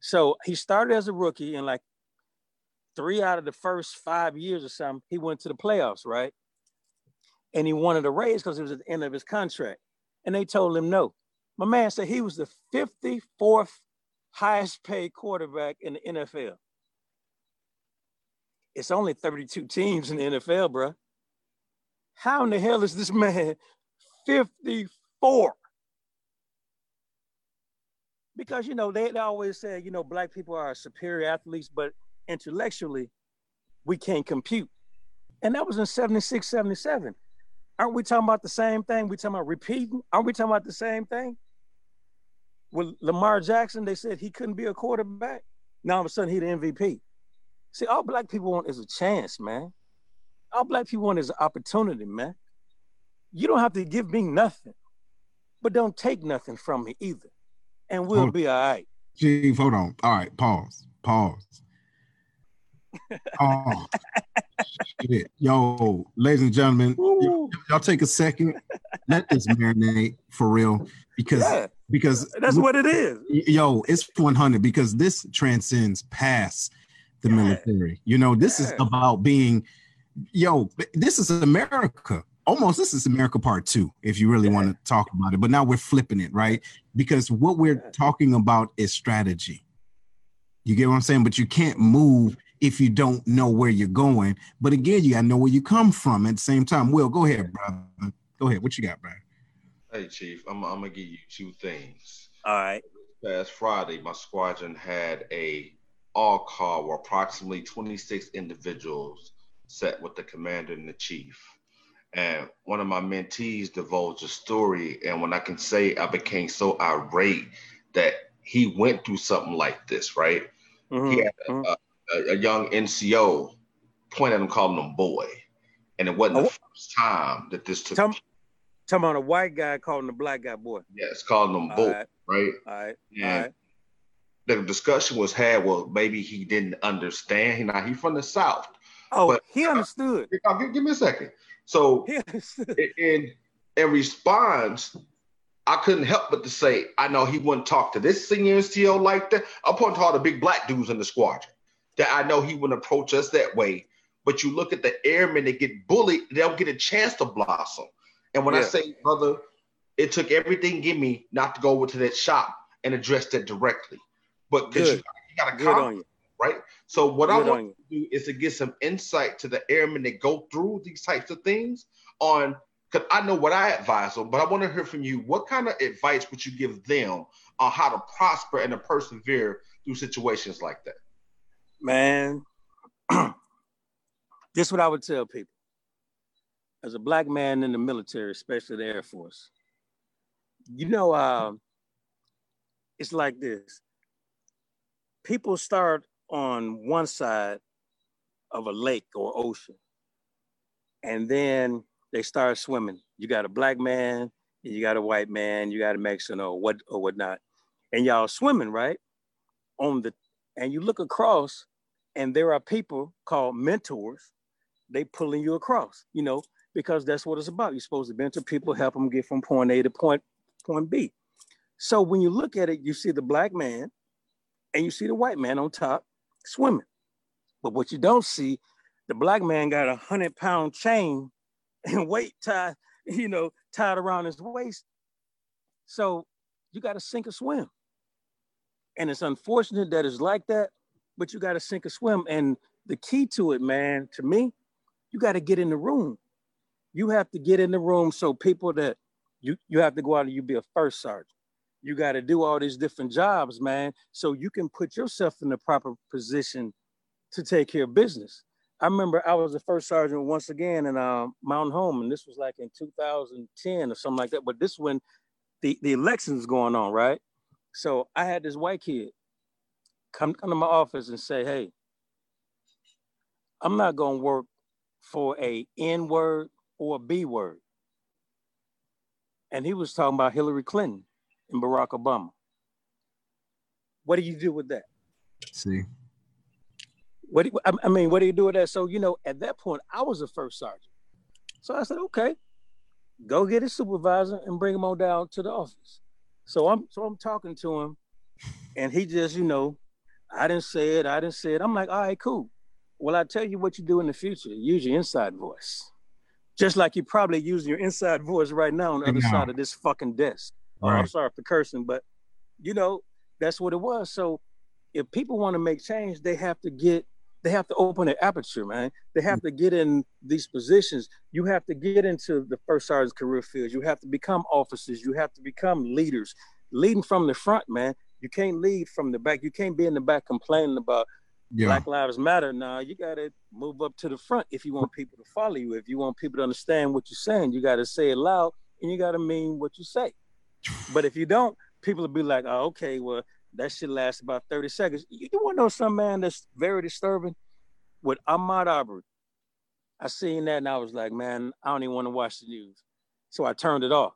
G: So he started as a rookie, and like three out of the first five years or something, he went to the playoffs, right? And he wanted a raise because it was at the end of his contract. And they told him no. My man said he was the 54th highest paid quarterback in the NFL. It's only 32 teams in the NFL, bro. How in the hell is this man 54? Because you know, they, they always say, you know, black people are superior athletes, but intellectually, we can't compute. And that was in 76, 77. Aren't we talking about the same thing? We talking about repeating? Aren't we talking about the same thing? With Lamar Jackson, they said he couldn't be a quarterback. Now all of a sudden he the MVP. See, all black people want is a chance, man. All black people want is an opportunity, man. You don't have to give me nothing, but don't take nothing from me either. And we'll hold be all right.
B: Chief, hold on. All right, pause. Pause. Oh, shit. Yo, ladies and gentlemen, y'all take a second. Let this marinate for real because yeah, because
G: that's what it is.
B: Yo, it's 100 because this transcends past the yeah. military. You know, this yeah. is about being yo, this is America. Almost this is America part two, if you really want to talk about it. But now we're flipping it, right? Because what we're talking about is strategy. You get what I'm saying? But you can't move if you don't know where you're going. But again, you gotta know where you come from at the same time. Will, go ahead, brother. Go ahead. What you got, bro?
C: Hey, Chief, I'm, I'm gonna give you two things.
G: All right.
C: Past Friday, my squadron had a all call where approximately 26 individuals sat with the commander and the chief. And one of my mentees divulged a story. And when I can say I became so irate that he went through something like this, right? Mm-hmm. He had a, mm-hmm. A, a, young NCO point at him, calling him boy, and it wasn't oh, the first time that this took.
G: Talking about a white guy calling the black guy boy.
C: Yes, calling him boy, right. right?
G: All right.
C: And All right. the discussion was had. Well, maybe he didn't understand. He now he from the south.
G: Oh, but, he understood.
C: Uh, give, give, me a second. So, in in response, I couldn't help but to say, I know he wouldn't talk to this senior NCO like that. I'm pointing to all the big black dudes in the squadron that I know he wouldn't approach us that way. But you look at the airmen that get bullied, they don't get a chance to blossom. And when yeah. I say, brother, it took everything in me not to go over to that shop and address that directly. But you, you got to come, right? So what Good I want to do is to get some insight to the airmen that go through these types of things on because I know what I advise them, but I want to hear from you. What kind of advice would you give them on how to prosper and to persevere through situations like that?
G: Man, this is what I would tell people. As a black man in the military, especially the Air Force, you know, uh, it's like this. People start on one side of a lake or ocean, and then they start swimming. You got a black man, and you got a white man, you got a Mexican or what or whatnot, and y'all swimming right on the, and you look across, and there are people called mentors. They pulling you across, you know, because that's what it's about. You're supposed to mentor people, help them get from point A to point point B. So when you look at it, you see the black man and you see the white man on top swimming. But what you don't see, the black man got a hundred pound chain and weight tied, you know, tied around his waist. So you got to sink or swim. And it's unfortunate that it's like that, but you got to sink or swim. And the key to it, man, to me, you got to get in the room. You have to get in the room so people that you you have to go out and you be a first sergeant. You got to do all these different jobs, man, so you can put yourself in the proper position to take care of business. I remember I was the first sergeant once again in uh, Mountain Home, and this was like in 2010 or something like that. But this when the the elections going on, right? So I had this white kid come, come to my office and say, hey, I'm not going to work for a N word or a B word. And he was talking about Hillary Clinton and Barack Obama. What do you do with that?
B: See.
G: What do you, I mean, what do you do with that? So, you know, at that point, I was a first sergeant. So I said, okay, go get a supervisor and bring him on down to the office. So I'm so I'm talking to him, and he just, you know, I didn't say it, I didn't say it. I'm like, all right, cool. Well, I tell you what you do in the future. Use your inside voice. Just like you're probably using your inside voice right now on the other side of this fucking desk. Right. Oh, I'm sorry for cursing, but you know, that's what it was. So if people want to make change, they have to get they have to open an aperture, man. They have mm. to get in these positions. You have to get into the first sergeant's career fields. You have to become officers. You have to become leaders, leading from the front, man. You can't lead from the back. You can't be in the back complaining about yeah. Black Lives Matter. Now you got to move up to the front if you want people to follow you. If you want people to understand what you're saying, you got to say it loud and you got to mean what you say. But if you don't, people will be like, "Oh, okay, well, that should last about 30 seconds. You, you want to know some man that's very disturbing? With Ahmaud Arbery, I seen that and I was like, man, I don't even want to watch the news. So I turned it off.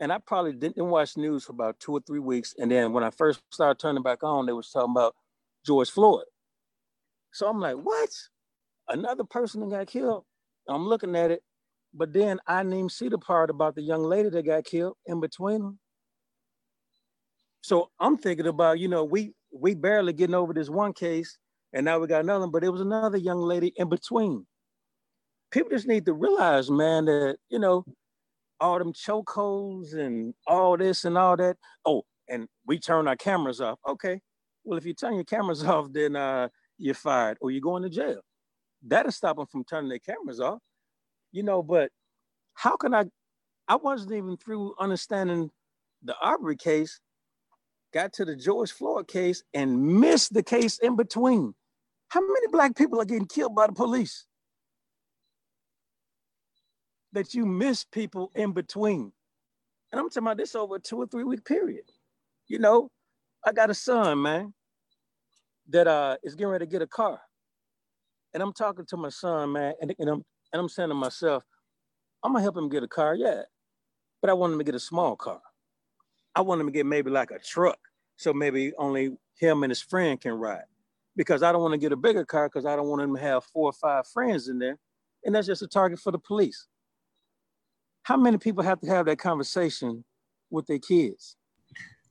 G: And I probably didn't watch news for about two or three weeks. And then when I first started turning back on, they was talking about George Floyd. So I'm like, what? Another person that got killed? I'm looking at it. But then I didn't even see the part about the young lady that got killed in between them. So I'm thinking about, you know, we we barely getting over this one case, and now we got another, but it was another young lady in between. People just need to realize, man, that you know, all them chokeholds and all this and all that. Oh, and we turn our cameras off. Okay. Well, if you turn your cameras off, then uh, you're fired or you're going to jail. That'll stop them from turning their cameras off. You know, but how can I? I wasn't even through understanding the Aubrey case got to the George Floyd case and missed the case in between. How many black people are getting killed by the police? That you miss people in between. And I'm talking about this over a two or three week period. You know, I got a son, man, that uh is getting ready to get a car. And I'm talking to my son, man, and, and I'm and I'm saying to myself, I'm gonna help him get a car, yeah. But I want him to get a small car. I want him to get maybe like a truck. So maybe only him and his friend can ride. Because I don't want to get a bigger car because I don't want him to have four or five friends in there. And that's just a target for the police. How many people have to have that conversation with their kids?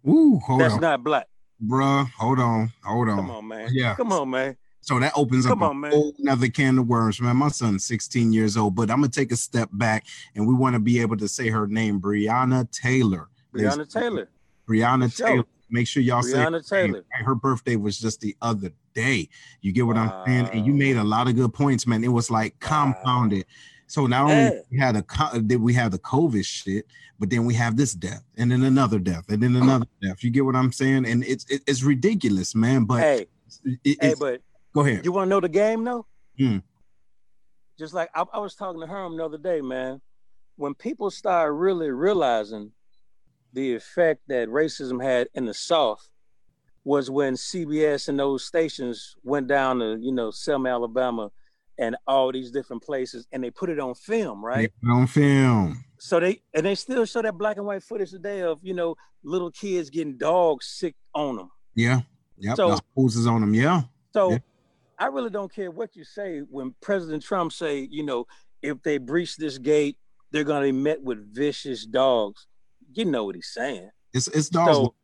B: Ooh,
G: that's
B: on.
G: not black.
B: Bruh, hold on, hold on.
G: Come on, man. Yeah. Come on, man.
B: So that opens Come up on, a whole another can of worms, man. My son's 16 years old, but I'm gonna take a step back and we want to be able to say her name, Breonna Taylor.
G: Breonna Taylor.
B: Breonna Taylor. Make sure y'all
G: Breonna
B: say
G: Taylor.
B: Her birthday was just the other day. You get what wow. I'm saying? And you made a lot of good points, man. It was like compounded. Wow. So not only hey. we had a did we have the COVID shit, but then we have this death, and then another death, and then another death. You get what I'm saying? And it's it's ridiculous, man. But
G: hey, it, hey, but
B: go ahead.
G: You want to know the game, though?
B: Hmm.
G: Just like I, I was talking to Herm the other day, man. When people start really realizing the effect that racism had in the South was when CBS and those stations went down to, you know, Selma, Alabama and all these different places and they put it on film, right?
B: On film.
G: So they and they still show that black and white footage today of, you know, little kids getting dogs sick on them.
B: Yeah. Yep. So poses on them. Yeah.
G: So
B: yeah.
G: I really don't care what you say when President Trump say, you know, if they breach this gate, they're gonna be met with vicious dogs you know what he's saying.
B: It's it's dogs. So,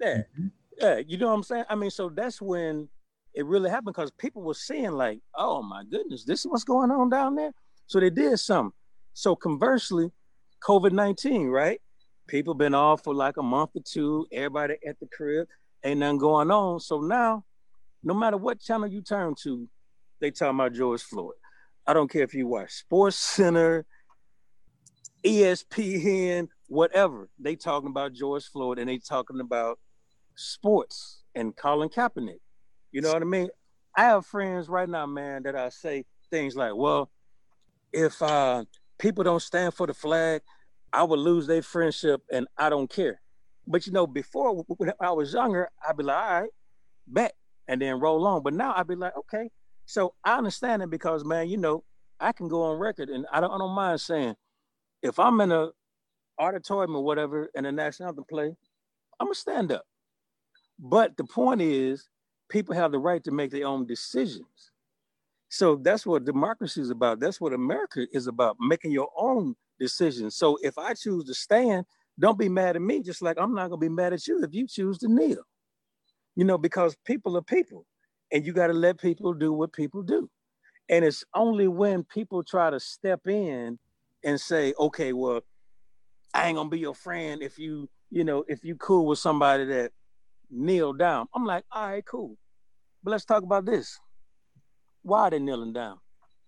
G: yeah, mm-hmm. yeah, you know what I'm saying. I mean, so that's when it really happened because people were seeing like, oh my goodness, this is what's going on down there. So they did something. So conversely, COVID nineteen, right? People been off for like a month or two. Everybody at the crib, ain't nothing going on. So now, no matter what channel you turn to, they talk about George Floyd. I don't care if you watch Sports Center, ESPN, whatever. They talking about George Floyd and they talking about sports and Colin Kaepernick. You know what I mean? I have friends right now, man, that I say things like, well, if uh, people don't stand for the flag, I would lose their friendship and I don't care. But you know, before when I was younger, I'd be like, all right, bet, and then roll on. But now I'd be like, okay. So I understand it because, man, you know, I can go on record and I don't, I don't mind saying, if I'm in a auditorium or whatever and the national anthem play, I'm gonna stand up. But the point is, people have the right to make their own decisions. So that's what democracy is about. That's what America is about, making your own decision. So if I choose to stand, don't be mad at me, just like I'm not gonna be mad at you if you choose to kneel. You know, because people are people, and you got to let people do what people do. And it's only when people try to step in and say, okay, well, I ain't gonna be your friend if you, you know, if you cool with somebody that kneel down. I'm like, all right, cool. But let's talk about this. Why are they kneeling down?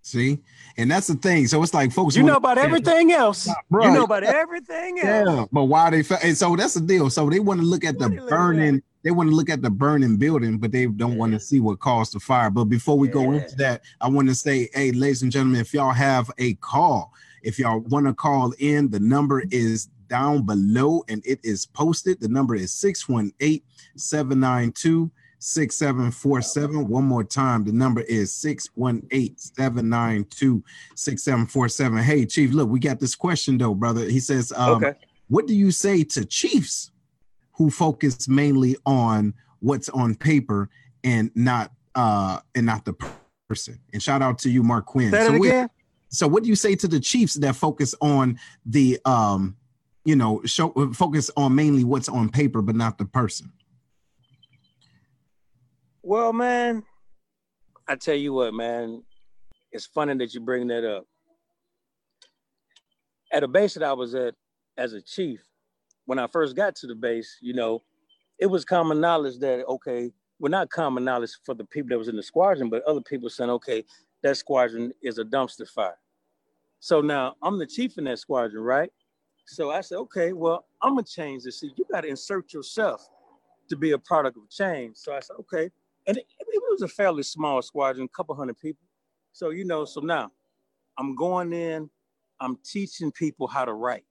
B: See, and that's the thing. So it's like folks.
G: You know about everything else. You know about everything else. Yeah,
B: but why they? And so that's the deal. So they want to look at the burning. They want to look at the burning building, but they don't yeah. want to see what caused the fire. But before we yeah. go into that, I want to say, hey, ladies and gentlemen, if y'all have a call, if y'all want to call in, the number is down below and it is posted. The number is 618 792 6747. One more time. The number is 618 792 6747. Hey, Chief, look, we got this question though, brother. He says, um, okay. What do you say to Chiefs who focus mainly on what's on paper and not uh and not the person? And shout out to you, Mark Quinn.
G: Say so, again?
B: So what do you say to the Chiefs that focus on the um you know show focus on mainly what's on paper but not the person?
G: Well, man, I tell you what, man, it's funny that you bring that up. At a base that I was at as a chief, when I first got to the base, you know, it was common knowledge that okay, well, not common knowledge for the people that was in the squadron, but other people saying, okay, that squadron is a dumpster fire. So now I'm the chief in that squadron, right? So I said, okay, well, I'm gonna change this. So you got to insert yourself to be a product of change. So I said, okay, and it, it was a fairly small squadron, a couple hundred people. So you know, so now I'm going in, I'm teaching people how to write.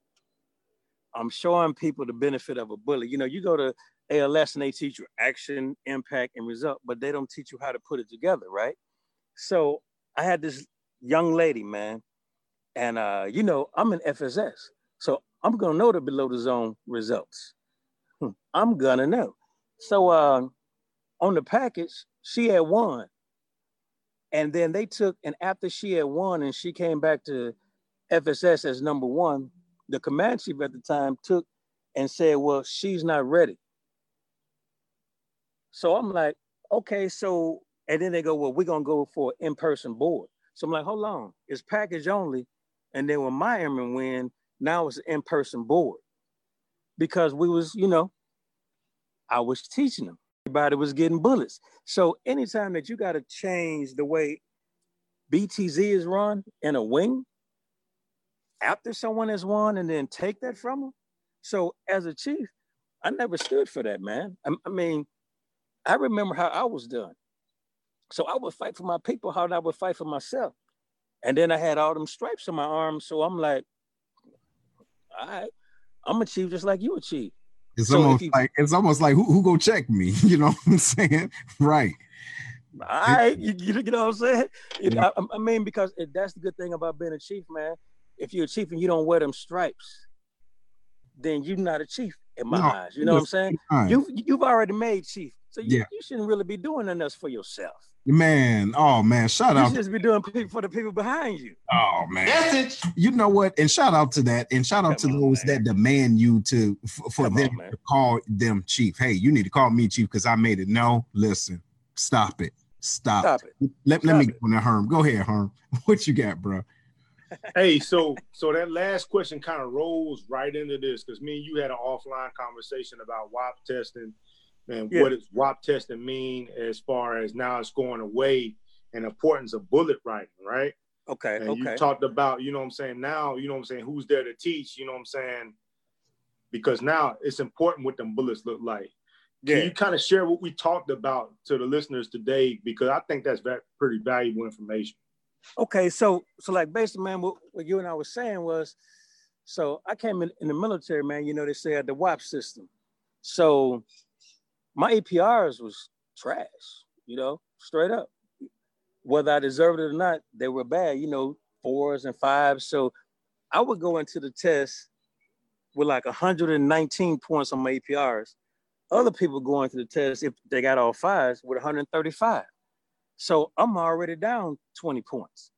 G: I'm showing people the benefit of a bullet. You know, you go to ALS and they teach you action, impact, and result, but they don't teach you how to put it together, right? So I had this young lady, man, and uh, you know, I'm an FSS, so I'm gonna know the below the zone results. Hmm, I'm gonna know. So uh, on the package, she had won. And then they took, and after she had won and she came back to FSS as number one, the command chief at the time took and said, Well, she's not ready. So I'm like, okay, so, and then they go, Well, we're gonna go for in person board. So I'm like, Hold on, it's package only. And then when my airman win, now it's an in person board because we was, you know, I was teaching them everybody was getting bullets. So anytime that you got to change the way BTZ is run in a wing after someone has won and then take that from them. So as a chief, I never stood for that, man. I, I mean, I remember how I was done. So I would fight for my people, how I would fight for myself. And then I had all them stripes on my arms. So I'm like, all right, I'm a chief just like you a chief.
B: It's so almost you, like it's almost like who who go check me? You know what I'm saying? Right.
G: All right, you, you, know what I'm saying? yeah. I, I, mean, because it, that's the good thing about being a chief, man. If you're a chief and you don't wear them stripes, then you're not a chief in my no, eyes. You know what I'm saying? You you've already made chief, so you, yeah. you shouldn't really be doing enough for yourself.
B: Man, oh man, shout
G: you
B: out.
G: You just be doing for the people behind you.
B: Oh man, message. You know what? And shout out to that, and shout out Come to on, those man. that demand you to for, for them on, to call them chief. Hey, you need to call me chief because I made it. No, listen, stop it, stop, stop it. Let, stop let me it. go to Herm. Go ahead, Herm. What you got, bro?
E: hey, so so that last question kind of rolls right into this because me and you had an offline conversation about WAP testing and yeah. what does WAP testing mean as far as now it's going away and importance of bullet writing, right?
G: Okay.
E: And
G: okay.
E: you talked about, you know what I'm saying, now, you know what I'm saying, who's there to teach, you know what I'm saying? Because now it's important what them bullets look like. Yeah. Can you kind of share what we talked about to the listeners today? Because I think that's very, pretty valuable information.
G: Okay, so so like basically, man, what, what you and I was saying was, so I came in, in the military, man. You know, they said the WAP system. So my APRs was trash, you know, straight up. Whether I deserved it or not, they were bad, you know, fours and fives. So I would go into the test with like 119 points on my APRs. Other people going to the test, if they got all fives, with 135. So I'm already down 20 points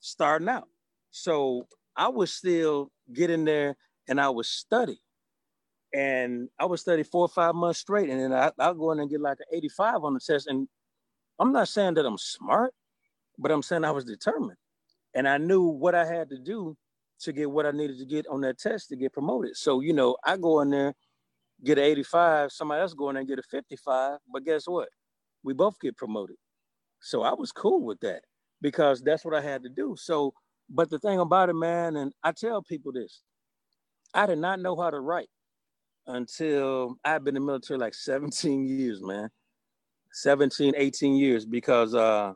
G: starting out. So I would still get in there and I would study. And I would study four or five months straight. And then I, I'll go in and get like an 85 on the test. And I'm not saying that I'm smart, but I'm saying I was determined. And I knew what I had to do to get what I needed to get on that test to get promoted. So, you know, I go in there, get an 85, somebody else go in there and get a 55. But guess what? We both get promoted. So I was cool with that because that's what I had to do. So, but the thing about it, man, and I tell people this, I did not know how to write until I've been in the military like 17 years, man. 17, 18 years because uh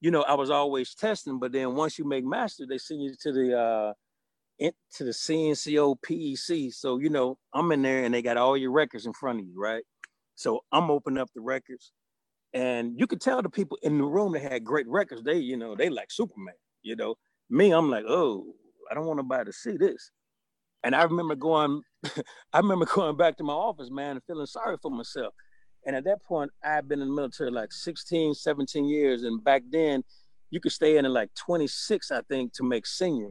G: you know, I was always testing, but then once you make master, they send you to the uh into the CNCO PEC. So, you know, I'm in there and they got all your records in front of you, right? So I'm opening up the records and you could tell the people in the room that had great records, they, you know, they like Superman, you know. Me, I'm like, oh, I don't want nobody to see this. And I remember going, I remember going back to my office, man, and feeling sorry for myself. And at that point, I had been in the military like 16, 17 years. And back then, you could stay in at like 26, I think, to make senior.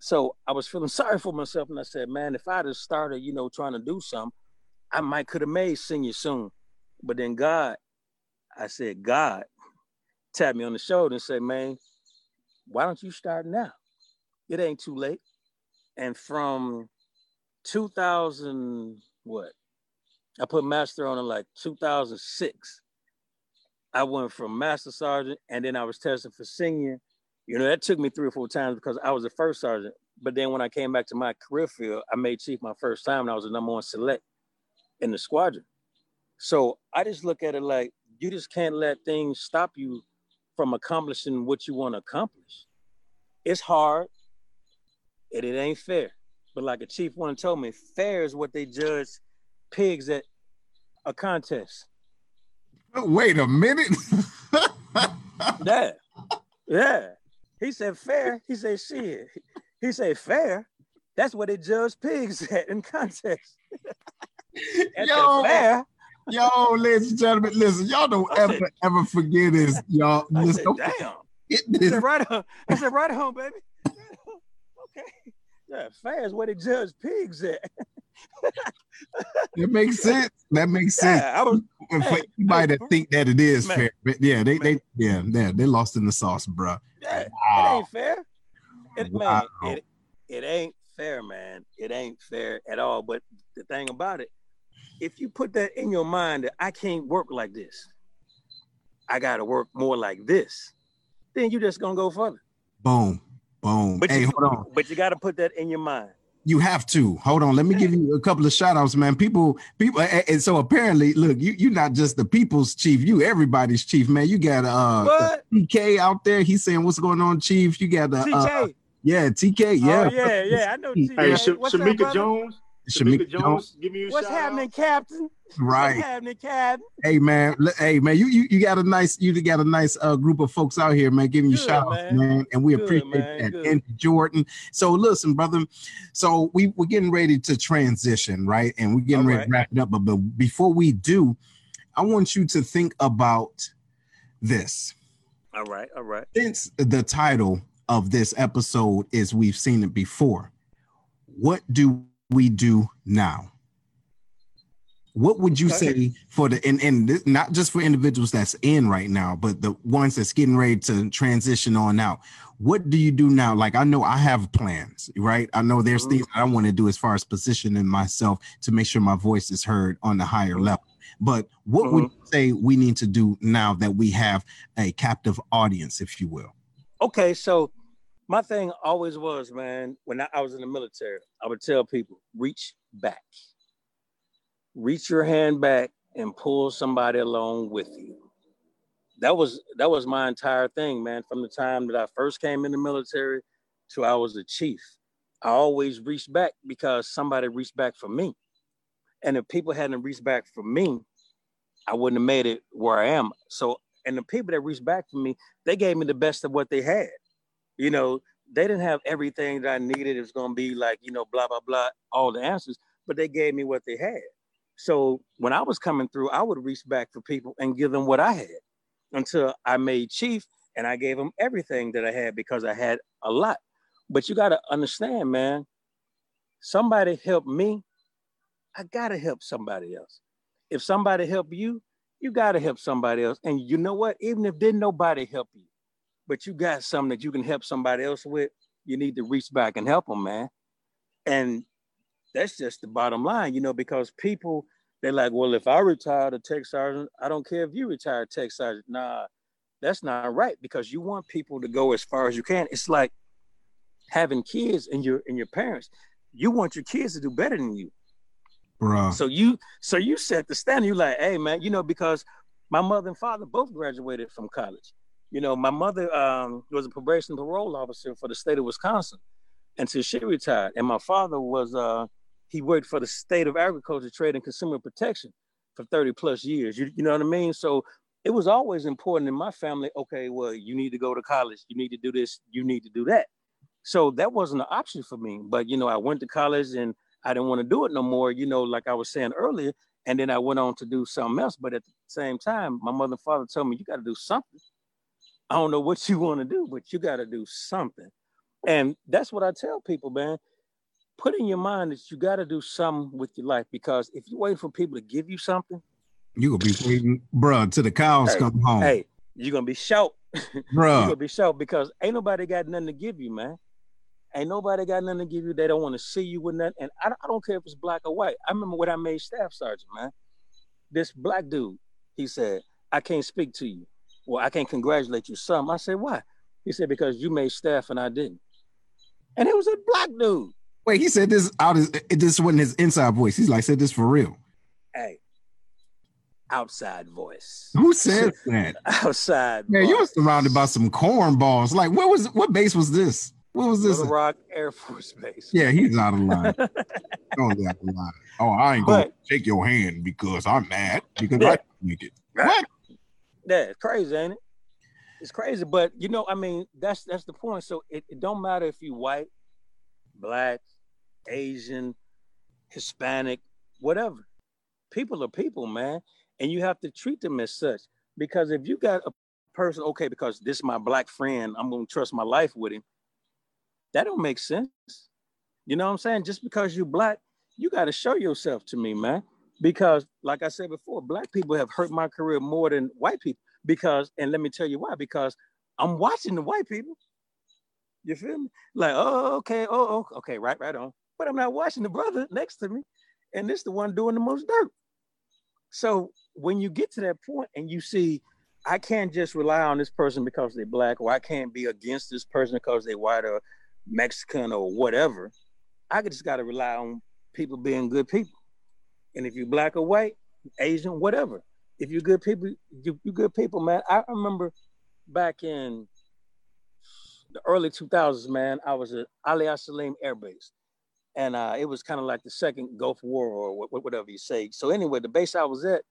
G: So I was feeling sorry for myself. And I said, man, if I'd have started, you know, trying to do something, I might could have made senior soon. But then God, I said, God tapped me on the shoulder and said, man, why don't you start now? It ain't too late. And from 2000, what? I put master on in like 2006. I went from master sergeant and then I was testing for senior. You know, that took me three or four times because I was the first sergeant. But then when I came back to my career field, I made chief my first time and I was the number one select in the squadron. So I just look at it like you just can't let things stop you from accomplishing what you want to accomplish. It's hard and it ain't fair. But like a chief one told me, fair is what they judge pigs at a contest.
B: Wait a minute.
G: yeah. Yeah. He said fair. He said shit. He said fair. That's what they judge pigs at in contests.
B: yo, fair. Yo, ladies and gentlemen, listen, y'all don't I ever said, ever forget this, y'all. Listen,
G: said, damn. It, I said, right home. I said, right home, baby. Yeah, fair is where they judge pigs at
B: that makes sense. That makes sense. Yeah, I was, For anybody that think that it is man, fair, but yeah, they, they, yeah, yeah, they lost in the sauce, bro.
G: Yeah, wow. It ain't fair. It, wow. man, it, it ain't fair, man. It ain't fair at all. But the thing about it, if you put that in your mind that I can't work like this, I got to work more like this, then you just gonna go further.
B: Boom, boom.
G: But hey, you, hold on. But you got to put that in your mind.
B: You have to hold on. Let me give you a couple of shout outs, man. People, people, and so apparently, look, you you're not just the people's chief, you everybody's chief, man. You got uh? TK out there. He's saying, "What's going on, chief?" You got the uh, yeah, TK,
G: yeah, oh, yeah, yeah. I know. TK.
E: Hey, Sh- Shamika Jones.
B: Shamika,
E: Jones, give me a
G: What's happening, Captain?
B: Right.
G: Happening?
B: Hey man, hey man, you you, you got a nice you got a nice uh, group of folks out here, man, giving you shout outs, man. and we Good, appreciate man. that. Good. And Jordan. So listen, brother. So we we're getting ready to transition, right? And we're getting All ready right. to wrap it up. But, but before we do, I want you to think about this.
G: All right, all right.
B: Since the title of this episode is We've Seen It Before, what do we do now? What would you say for the and, and this, not just for individuals that's in right now, but the ones that's getting ready to transition on out? What do you do now? Like I know I have plans, right? I know there's mm-hmm. things I want to do as far as positioning myself to make sure my voice is heard on the higher mm-hmm. level. But what mm-hmm. would you say we need to do now that we have a captive audience, if you will?
G: Okay, so my thing always was, man, when I, was in the military, I would tell people, reach back. Reach your hand back and pull somebody along with you. That was that was my entire thing, man. From the time that I first came in the military to I was a chief. I always reached back because somebody reached back for me. And if people hadn't reached back for me, I wouldn't have made it where I am. So, and the people that reached back for me, they gave me the best of what they had you know, they didn't have everything that I needed. It was going to be like, you know, blah, blah, blah, all the answers, but they gave me what they had. So when I was coming through, I would reach back for people and give them what I had until I made chief and I gave them everything that I had because I had a lot. But you gotta understand, man. Somebody helped me, I gotta help somebody else. If somebody help you, you gotta help somebody else. And you know what? Even if didn't nobody help you, but you got something that you can help somebody else with, you need to reach back and help them, man. And that's just the bottom line, you know, because people they're like, well, if I retire to tech sergeant, I don't care if you retire tech sergeant. Nah, that's not right because you want people to go as far as you can. It's like having kids and your and your parents. You want your kids to do better than you.
B: Bruh.
G: So you so you set the standard. You're like, hey man, you know, because my mother and father both graduated from college. You know, my mother um, was a probation parole officer for the state of Wisconsin until she retired, and my father was uh, he worked for the state of agriculture, trade, and consumer protection for 30 plus years. You, you know what I mean? So it was always important in my family. Okay, well, you need to go to college. You need to do this. You need to do that. So that wasn't an option for me. But you know, I went to college and I didn't want to do it no more. You know, like I was saying earlier. And then I went on to do something else. But at the same time, my mother and father told me, you got to do something. I don't know what you want to do, but you got to do something. And that's what I tell people, man put in your mind that you got to do something with your life because if you're waiting for people to give you something,
B: you gonna be waiting, bruh, till the cows
G: hey,
B: come home.
G: Hey, you're gonna be shout,
B: bruh.
G: you're gonna be shout because ain't nobody got nothing to give you, man. Ain't nobody got nothing to give you. They don't want to see you with nothing. And I, I don't care if it's black or white. I remember when I made staff sergeant, man. This black dude, he said, I can't speak to you. Well, I can't congratulate you, some. I said, why? He said, because you made staff and I didn't. And it was a black dude.
B: Wait, he said this out his this wasn't his inside voice. He's like said this for real.
G: Hey, outside voice.
B: Who said that?
G: outside.
B: Man, you were surrounded by some cornballs. Like, what was what base was this? What was this?
G: Little Rock Air Force Base.
B: Yeah, he's out of line. Totally out of line. Oh, I ain't gonna shake your hand because I'm mad because yeah. I make it. What?
G: Yeah, it's crazy, ain't it? It's crazy, but you know, I mean, that's that's the point. So it, it don't matter if you white, black, Asian, Hispanic, whatever. People are people, man. And you have to treat them as such. Because if you got a person, okay, because this is my black friend, I'm gonna trust my life with him. That don't make sense. You know what I'm saying? Just because you're black, you got to show yourself to me, man. Because, like I said before, black people have hurt my career more than white people. Because, and let me tell you why, because I'm watching the white people. You feel me? Like, oh, okay, oh, oh, okay, right, right on but I'm not watching the brother next to me, and this the one doing the most dirt. So when you get to that point and you see, I can't just rely on this person because they're black, or I can't be against this person because they're white or Mexican or whatever. I just got to rely on people being good people. And if you're black or white, Asian, whatever, if you're good people, you, are good people, man. I remember back in the early 2000s, man, I was at Ali Salim Air Base and uh, it was kind of like the second Gulf War or whatever you say. So anyway, the base I was at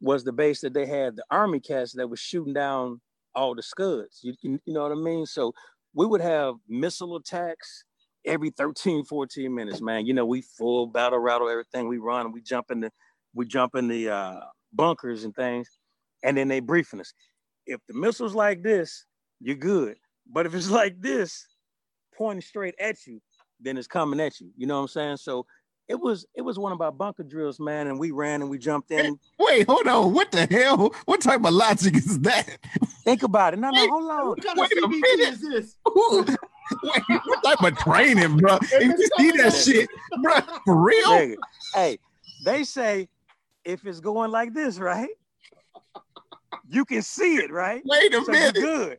G: was the base that they had the army cats that was shooting down all the scuds. You, you know what I mean? So we would have missile attacks every 13, 14 minutes, man. You know, we full battle rattle everything. We run, we jump in the, we jump in the uh, bunkers and things, and then they briefing us. If the missile's like this, you're good. But if it's like this, pointing straight at you, then it's coming at you. You know what I'm saying? So it was it was one of our bunker drills, man, and we ran and we jumped in.
B: Wait, hold on. What the hell? What type of logic is that?
G: Think about it. No, no, hold on.
E: What kind Wait of CBT is this?
B: Wait, what type of training, bro? If you see that shit, bro, for real?
G: Hey, they say if it's going like this, right? You can see it, right?
B: Wait a
G: so
B: minute.
G: Good.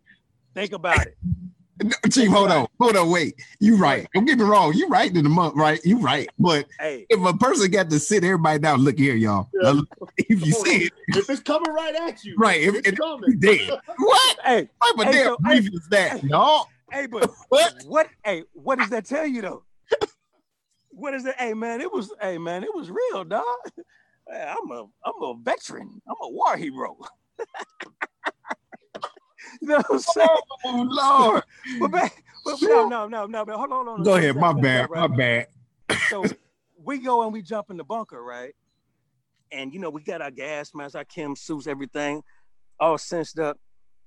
G: Think about it.
B: Chief, hold on, hold on, wait. You right. Don't get me wrong. You right in the month, right? You right. But
G: hey.
B: if a person got to sit everybody down, look here, y'all. Yeah. If you see it,
E: if it's coming right at you,
B: right? If it's coming, dead. What?
G: Hey,
B: type of
G: hey,
B: damn
G: so,
B: brief
G: hey,
B: is that,
G: hey,
B: y'all?
G: Hey, but what? What? Hey, what does that tell you though? what is that? Hey, man, it was. Hey, man, it was real, dog. Hey, I'm a, I'm a veteran. I'm a war hero. You know what I'm saying?
B: Oh Lord!
G: but, back, but no, no, no, no. But hold on, hold on.
B: Go ahead. My bad. Right? My bad.
G: so we go and we jump in the bunker, right? And you know, we got our gas masks, our chem suits, everything, all cinched up.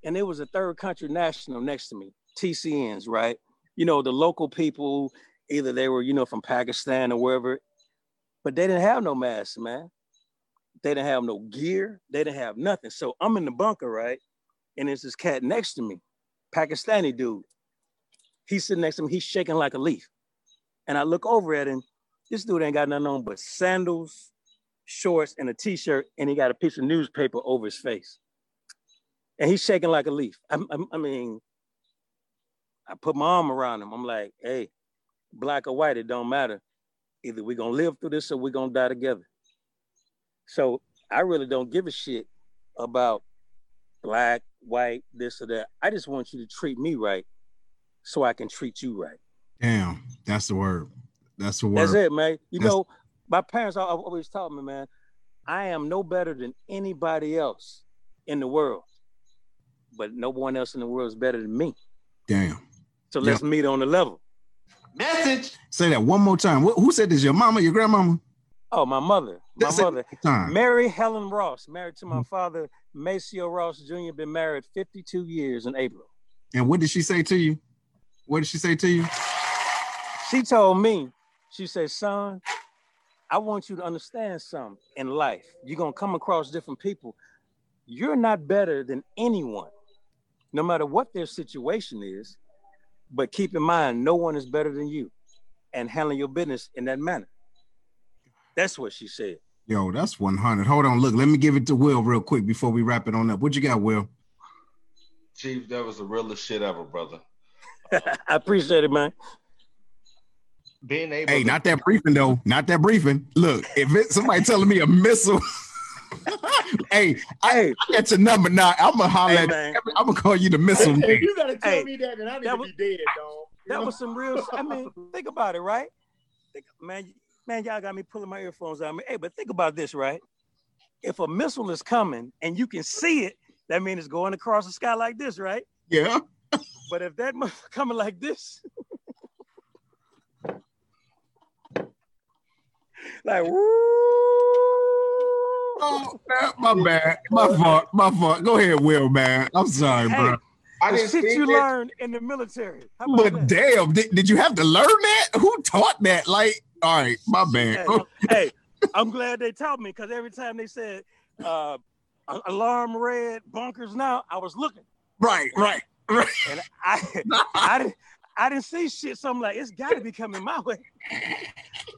G: And there was a third country national next to me, TCNs, right? you know, the local people, either they were, you know, from Pakistan or wherever, but they didn't have no masks, man. They didn't have no gear. They didn't have nothing. So I'm in the bunker, right? And there's this cat next to me, Pakistani dude. He's sitting next to me. He's shaking like a leaf. And I look over at him. This dude ain't got nothing on but sandals, shorts, and a t-shirt, and he got a piece of newspaper over his face. And he's shaking like a leaf. I, I, I mean, I put my arm around him. I'm like, hey, black or white, it don't matter. Either we're gonna live through this or we're gonna die together. So I really don't give a shit about black, white, this or that. I just want you to treat me right so I can treat you right.
B: Damn, that's the word. That's the word.
G: That's it, man. You that's... know, my parents always taught me, man, I am no better than anybody else in the world, but no one else in the world is better than me.
B: Damn.
G: So let's yep. meet on the level.
D: Message.
B: Say that one more time. Who said this? Your mama, your grandmama?
G: Oh, my mother. My That's mother. Mary Helen Ross, married to my mm-hmm. father, Maceo Ross Jr., been married 52 years in April.
B: And what did she say to you? What did she say to you?
G: She told me, she said, son, I want you to understand something in life. You're going to come across different people. You're not better than anyone, no matter what their situation is. But keep in mind, no one is better than you and handling your business in that manner. That's what she said.
B: Yo, that's 100. Hold on. Look, let me give it to Will real quick before we wrap it on up. What you got, Will?
C: Chief, that was the realest shit ever, brother.
G: I appreciate it, man.
C: Being able
B: Hey, to- not that briefing though. Not that briefing. Look, if it's somebody telling me a missile hey, I, I got your number now. I'm gonna holler hey, at I'm gonna call you the missile.
E: If you gotta tell hey, me that, and I need to was, be dead, dog.
G: That was some real. I mean, think about it, right? Think, man, man, y'all got me pulling my earphones out. I mean, hey, but think about this, right? If a missile is coming and you can see it, that means it's going across the sky like this, right?
B: Yeah.
G: but if that coming like this, like woo
B: Oh, my bad. My fault. My fault. Go ahead, Will, man. I'm sorry, hey, bro.
G: I didn't shit you learned in the military.
B: But that? damn, did, did you have to learn that? Who taught that? Like, all right, my bad.
G: Hey, hey I'm glad they taught me because every time they said uh, alarm red bunkers now, I was looking.
B: Right, right, right.
G: And I, I didn't, I didn't see shit. So I'm like, it's got to be coming my way.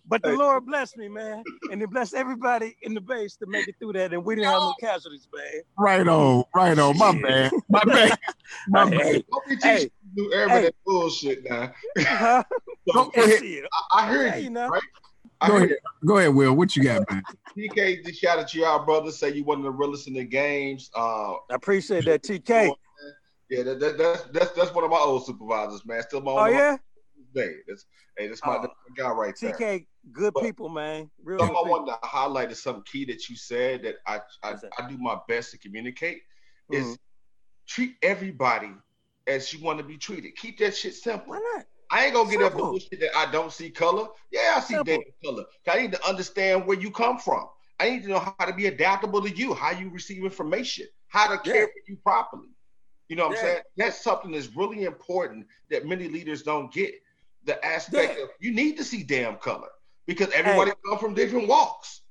G: But the Lord blessed me, man, and He blessed everybody in the base to make it through that, and we didn't have no casualties, man.
B: Right on, right on. My man, my man, my bad.
C: Don't be teaching hey, do every hey. bullshit now. Uh-huh.
B: Go
C: ahead. I, I heard you, you know. right?
B: Go ahead. Go ahead, Will. What you got, man?
C: TK just shouted y'all, brother. Say you one of the realest in the games. Uh, I
G: appreciate that, TK.
C: Yeah, that, that, that's that's that's one of my old supervisors, man. Still my.
G: Oh yeah.
C: Day. That's hey, that's my, uh, guy right
G: there. TK, good but people, man.
C: Real. I wanted to highlight is something key that you said that I I, I do my best to communicate mm-hmm. is treat everybody as you want to be treated. Keep that shit simple.
G: Why not?
C: I ain't gonna get up and bullshit that I don't see color. Yeah, I see damn color. I need to understand where you come from. I need to know how to be adaptable to you, how you receive information, how to care yeah. for you properly. You know what yeah. I'm saying? That's something that's really important that many leaders don't get. The aspect yeah. of you need to see damn color because everybody hey. come from different walks.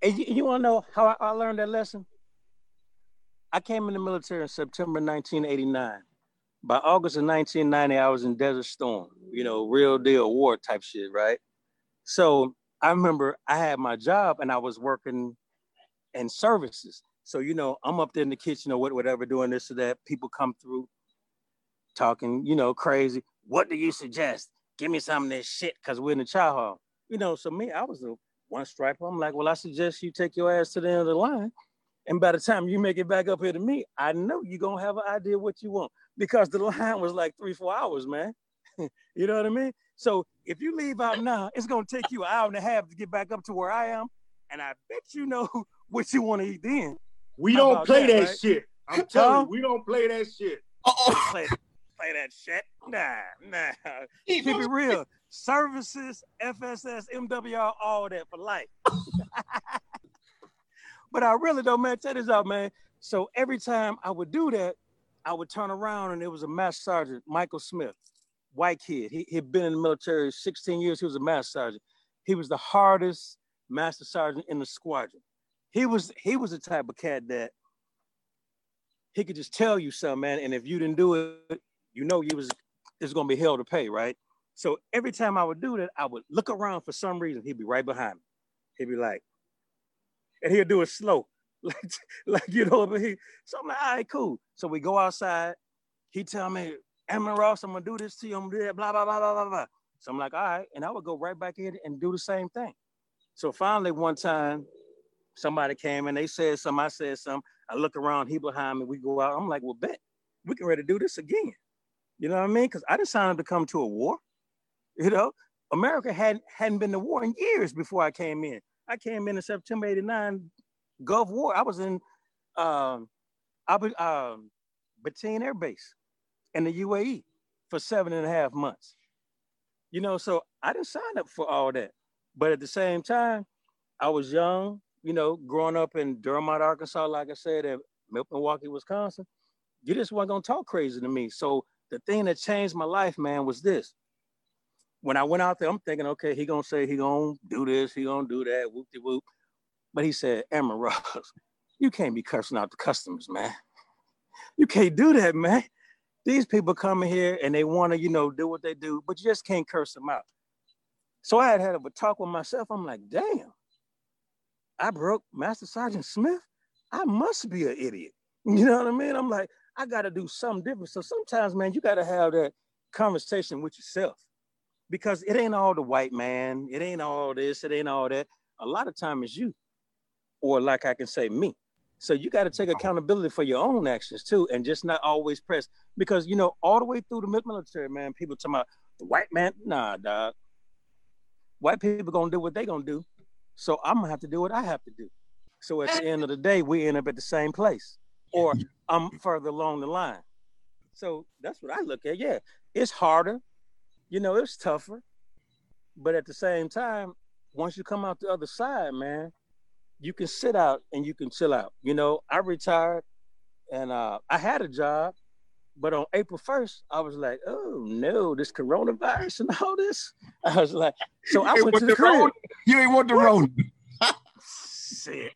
G: And you, you want to know how I, I learned that lesson? I came in the military in September 1989. By August of 1990, I was in Desert Storm, you know, real deal war type shit, right? So I remember I had my job and I was working in services. So, you know, I'm up there in the kitchen or whatever, doing this or that. People come through talking, you know, crazy. What do you suggest? Give me some of this shit because we're in the chow hall. You know, so me, I was a one striper. I'm like, well, I suggest you take your ass to the end of the line. And by the time you make it back up here to me, I know you're going to have an idea what you want because the line was like three, four hours, man. you know what I mean? So if you leave out now, it's going to take you an hour and a half to get back up to where I am. And I bet you know what you want to eat then.
E: We don't play that, that right? shit. I'm telling you, we don't play that shit.
G: Oh, play, that shit. Nah, nah. Keep it real. Services, FSS, MWR, all that for life. but I really don't, man. Check this out, man. So every time I would do that, I would turn around and it was a master sergeant, Michael Smith. white kid. He had been in the military 16 years. He was a master sergeant. He was the hardest master sergeant in the squadron. He was he was the type of cat that he could just tell you something, man. And if you didn't do it, you know you was it's gonna be hell to pay, right? So every time I would do that, I would look around for some reason. He'd be right behind me. He'd be like, and he'll do it slow, like, like you know. But he, so I'm like, all right, cool. So we go outside. He tell me, Airman Ross, I'm gonna do this to you. I'm gonna do that. Blah blah blah blah blah blah. So I'm like, all right, and I would go right back in and do the same thing. So finally, one time, somebody came and they said something. I said something. I look around. He behind me. We go out. I'm like, well, bet we can ready to do this again. You know what I mean? Because I didn't sign up to come to a war. You know, America hadn't hadn't been to war in years before I came in. I came in in September '89, Gulf War. I was in um, Abu um, Bateen Air Base in the UAE for seven and a half months. You know, so I didn't sign up for all that. But at the same time, I was young, you know, growing up in Dermott, Arkansas, like I said, at Milwaukee, Wisconsin. You just weren't gonna talk crazy to me. So the thing that changed my life, man, was this when I went out there, I'm thinking, okay, he gonna say he gonna do this, he gonna do that, whoop de whoop. But he said, Airman Ross, you can't be cursing out the customers, man. You can't do that, man. These people come in here and they want to, you know, do what they do, but you just can't curse them out. So I had had a talk with myself. I'm like, damn, I broke Master Sergeant Smith. I must be an idiot. You know what I mean? I'm like, I got to do something different. So sometimes, man, you got to have that conversation with yourself because it ain't all the white man, it ain't all this, it ain't all that. A lot of time it's you, or like I can say, me. So you got to take accountability for your own actions too, and just not always press because you know all the way through the military, man, people talking about the white man. Nah, dog. White people gonna do what they gonna do, so I'm gonna have to do what I have to do. So at the end of the day, we end up at the same place, or I'm further along the line. So that's what I look at. Yeah, it's harder you know, it's tougher. But at the same time, once you come out the other side, man, you can sit out and you can chill out. You know, I retired and uh, I had a job, but on April 1st, I was like, oh no, this coronavirus and all this. I was like, so I went to the, the crib.
B: You ain't want the road.
G: Shit.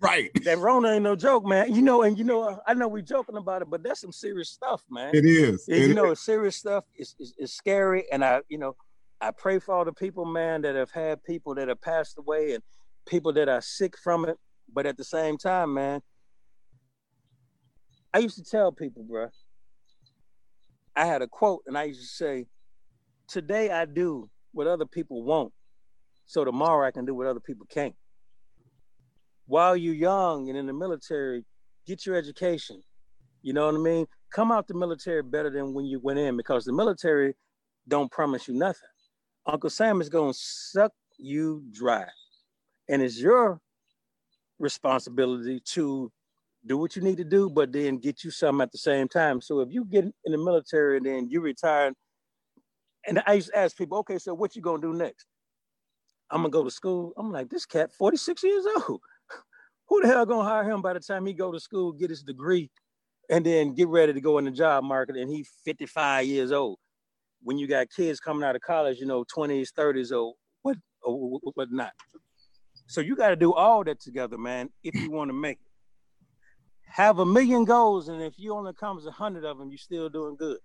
B: Right.
G: That Rona ain't no joke, man. You know, and you know, uh, I know we're joking about it, but that's some serious stuff, man.
B: It is.
G: It you know, it's serious stuff. It's, it's scary, and I, you know, I pray for all the people, man, that have had people that have passed away and people that are sick from it. But at the same time, man, I used to tell people, bro. I had a quote, and I used to say, "Today I do what other people won't, so tomorrow I can do what other people can't." While you're young and in the military, get your education. You know what I mean? Come out the military better than when you went in because the military don't promise you nothing. Uncle Sam is going to suck you dry. And it's your responsibility to do what you need to do, but then get you something at the same time. So if you get in the military and then you retire, and I used to ask people, okay, so what you gonna do next? I'm gonna go to school. I'm like, this cat 46 years old who the hell gonna hire him by the time he go to school, get his degree, and then get ready to go in the job market and he 55 years old? When you got kids coming out of college, you know, 20s, 30s, or what, or what not. So you got to do all that together, man, if you want to make it. Have a million goals, and if you only comes a hundred of them, you're still doing good.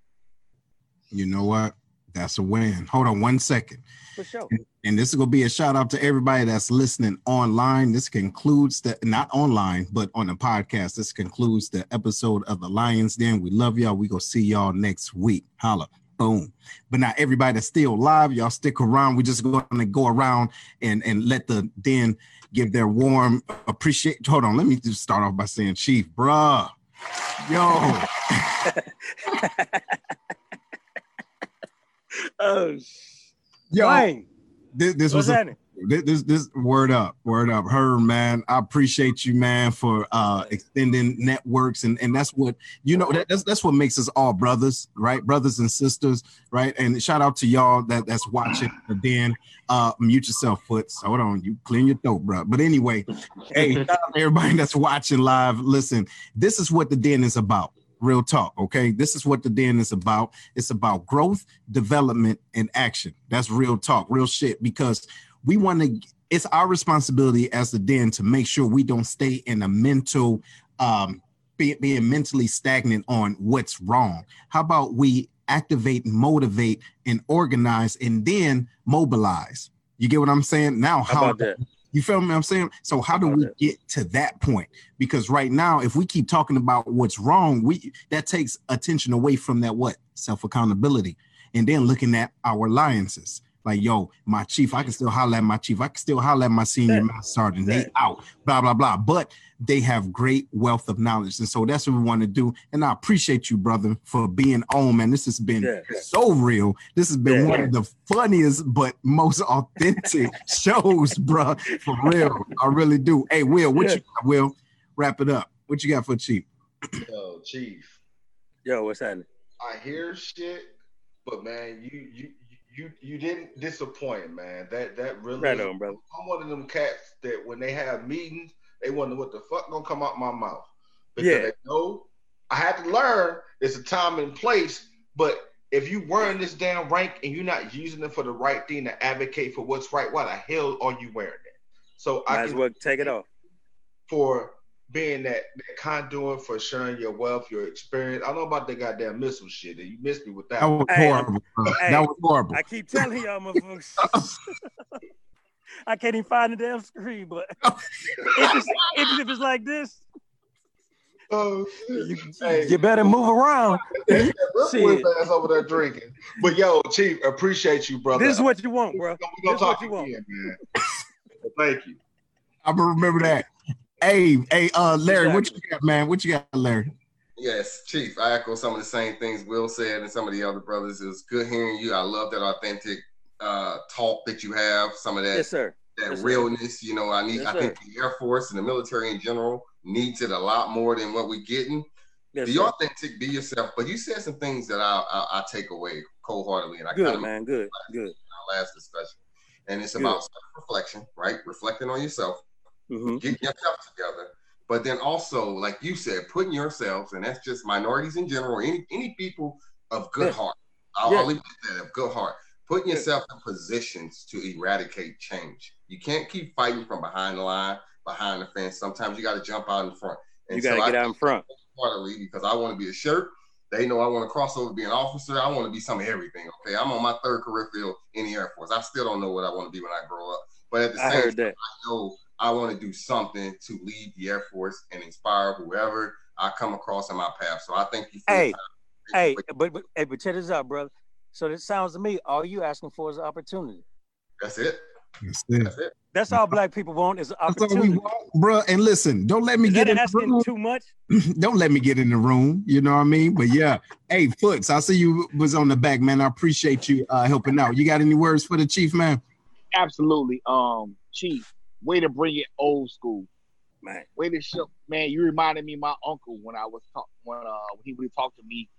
B: You know what? That's a win. Hold on one second.
G: For sure.
B: And, and this is going to be a shout out to everybody that's listening online. This concludes the, not online, but on the podcast. This concludes the episode of the Lions Den. We love y'all. We go see y'all next week. Holla. Boom. But now everybody that's still live, y'all stick around. We're just going to go around and, and let the den give their warm appreciate. Hold on. Let me just start off by saying, Chief, bruh. Yo.
G: oh, yo,
B: this, this was a, this this word up, word up. Her man, I appreciate you, man, for uh extending networks, and and that's what you know. That, that's that's what makes us all brothers, right? Brothers and sisters, right? And shout out to y'all that that's watching. The den, uh, mute yourself, Foots. Hold on, you clean your throat, bro. But anyway, hey, everybody that's watching live, listen. This is what the den is about Real talk. Okay. This is what the den is about. It's about growth, development, and action. That's real talk, real shit. Because we want to, it's our responsibility as the den to make sure we don't stay in a mental, um, be, being mentally stagnant on what's wrong. How about we activate, motivate, and organize, and then mobilize? You get what I'm saying? Now,
G: How
B: how,
G: about that?
B: You feel me? I'm saying. So how do we get to that point? Because right now, if we keep talking about what's wrong, we that takes attention away from that what self accountability, and then looking at our alliances. Like, yo, my chief, I can still holler at my chief. I can still holler at my senior
G: Yeah.
B: master sergeant. They out, blah blah blah. But they have great wealth of knowledge, and so that's what we want to do. And I appreciate you, brother, for being on. Man, this has been
G: Yeah.
B: so real. This has been
G: Yeah.
B: one of the funniest but most authentic shows, bro. For real, I really do. Hey, Will, what
G: Yeah.
B: you got, Will? Wrap it up. What you got for Chief?
C: Yo, Chief,
G: Yo, what's happening?
C: I hear shit, but man, you you you you didn't disappoint, man. That that really.
G: Right on, brother.
C: I'm one of them cats that when they have meetings, they wonder what the fuck gonna come out my mouth because
G: Yeah.
C: they know I had to learn. It's a time and place, but if you wearing this damn rank and you're not using it for the right thing to advocate for what's right, why the hell are you wearing it? So
G: Might
C: I
G: as
C: can
G: well take it off.
C: for being that, that conduit for sharing your wealth, your experience. I don't know about that goddamn missile shit. You missed me with that.
B: That was
G: Hey,
B: horrible.
G: hey,
B: that was horrible.
G: I keep telling y'all, motherfuckers. I can't even find the damn screen, but if it's, if, if it's like this,
C: Oh,
G: you,
C: Hey.
G: you better move around.
C: Shit.
G: Shit.
C: ass over there drinking. But yo, Chief, appreciate you, brother.
G: This is what you want, bro.
C: We're gonna
G: This is
C: talk
G: what you want.
C: again, man. Thank you.
B: I'm gonna remember that. Hey, hey, uh, Larry, what you got, man? What you got, Larry?
D: Yes, Chief. I echo some of the same things Will said and some of the other brothers. It was good hearing you. I love that authentic uh, talk that you have. Some of that
G: Yes, sir.
D: that
G: Yes, sir.
D: realness. You know, I need.
G: Yes,
D: I think the Air Force and the military in general needs it a lot more than what we're getting.
G: Yes,
D: be
G: sir.
D: authentic, be yourself. But you said some things that I I, I take away cold heartedly, and I kind
G: Good,
D: of
G: man. Good, good.
D: our last discussion. And it's
G: Good.
D: about reflection, right? Reflecting on yourself,
G: hmm
D: getting yourself together. But then also, like you said, putting yourselves, and that's just minorities in general, any any people of good
G: Yeah.
D: heart. I'll,
G: Yeah.
D: I'll leave it at that, of good heart. Putting
G: Yeah.
D: yourself in positions to eradicate change. You can't keep fighting from behind the line, behind the fence. Sometimes you got to jump out in front.
G: You got to
D: I
G: get out in front.
D: heartedly because I want to be a shirt. They know I want to cross over, be an officer. I want to be some of everything. Okay, I'm on my third career field in the Air Force. I still don't know what I want to be when I grow up, but at the
G: I
D: same time,
G: that.
D: I know I want to do something to lead the Air Force and inspire whoever I come across in my path. So I thank you for
G: Hey,
D: time.
G: Hey, but, but hey, but check this out, brother. So it sounds to me, all you asking for is an opportunity.
D: That's it.
B: That's it.
D: That's it.
G: That's all black people want is an
B: That's all we
G: opportunity.
B: want, bro. And listen, don't let me
G: Is
B: get
G: that
B: in the
G: asking
B: room.
G: too much?
B: don't let me get in the room. You know what I mean? But yeah, hey, Foots, I see you was on the back, man. I appreciate you uh, helping out. You got any words for the chief, man?
F: Absolutely. Um, Chief, way to bring it old school.
G: Man.
F: Way to show, man. You reminded me of my uncle when I was talk when uh when he would talk to me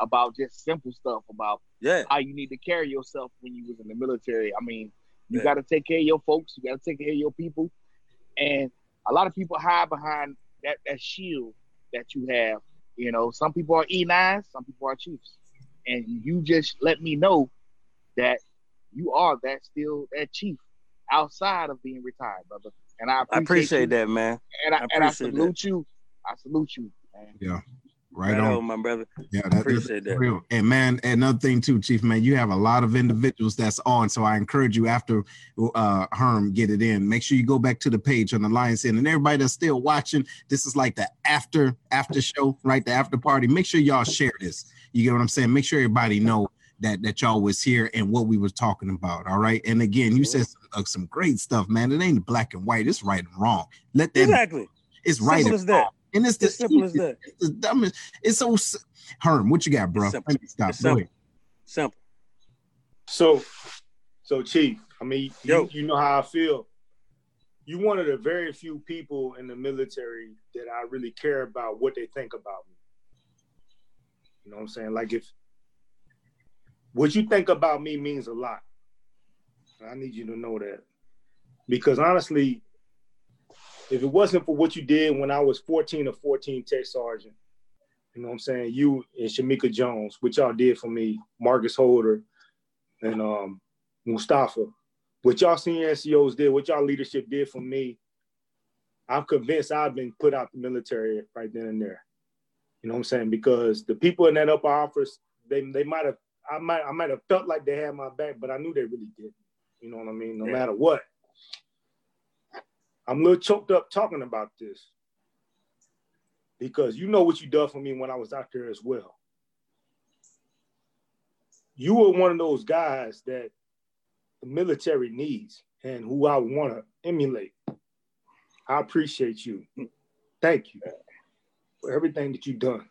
F: about just simple stuff about
G: Yeah.
F: how you need to carry yourself when you was in the military. I mean, you
G: Yeah.
F: got to take care of your folks. You got to take care of your people, and a lot of people hide behind that that shield that you have. You know, some people are E9s, some people are chiefs, and you just let me know that you are that still that chief outside of being retired, brother. And I appreciate,
G: I appreciate that, man.
F: and I,
G: I
F: and I
G: appreciate that.
F: salute you. I salute you, man.
B: Right,
G: Right
B: on.
G: on, my brother.
B: Yeah, that,
G: Appreciate
B: that's
G: that.
B: real. And man, another thing too, Chief, man, you have a lot of individuals that's on. So I encourage you after uh Herm get it in, make sure you go back to the page on the Lions Den. And everybody that's still watching, this is like the after after show, right? The after party. Make sure y'all share this. You get what I'm saying? Make sure everybody know that that y'all was here and what we were talking about. All right. And again, you said some, uh, some great stuff, man. It ain't black and white, it's right and wrong. Let that
G: Exactly.
B: it's right
G: Simple
B: and
G: as that.
B: and it's the
G: As simple as that.
B: It's the dumbest. It's so Herm, what you got, bro?
G: It's simple.
B: Let me stop.
G: It's simple. Simple.
E: So, so Chief, I mean,
G: Yo.
E: you, you know how I feel. You one of the very few people in the military that I really care about what they think about me. You know what I'm saying? Like if what you think about me means a lot. I need you to know that. Because honestly, if it wasn't for what you did when I was 14 or 14 tech sergeant, You know what I'm saying? You and Shamika Jones, which y'all did for me, Marcus Holder, and um, Mustafa. What y'all senior NCOs did, what y'all leadership did for me, I'm convinced I've been put out the military right then and there. You know what I'm saying? Because the people in that upper office, they they might have I might I might have felt like they had my back, but I knew they really didn't. You know what I mean? No yeah. matter what. I'm a little choked up talking about this because you know what you done for me when I was out there as well. You were one of those guys that the military needs and who I want to emulate. I appreciate you. Thank you for everything that you've done.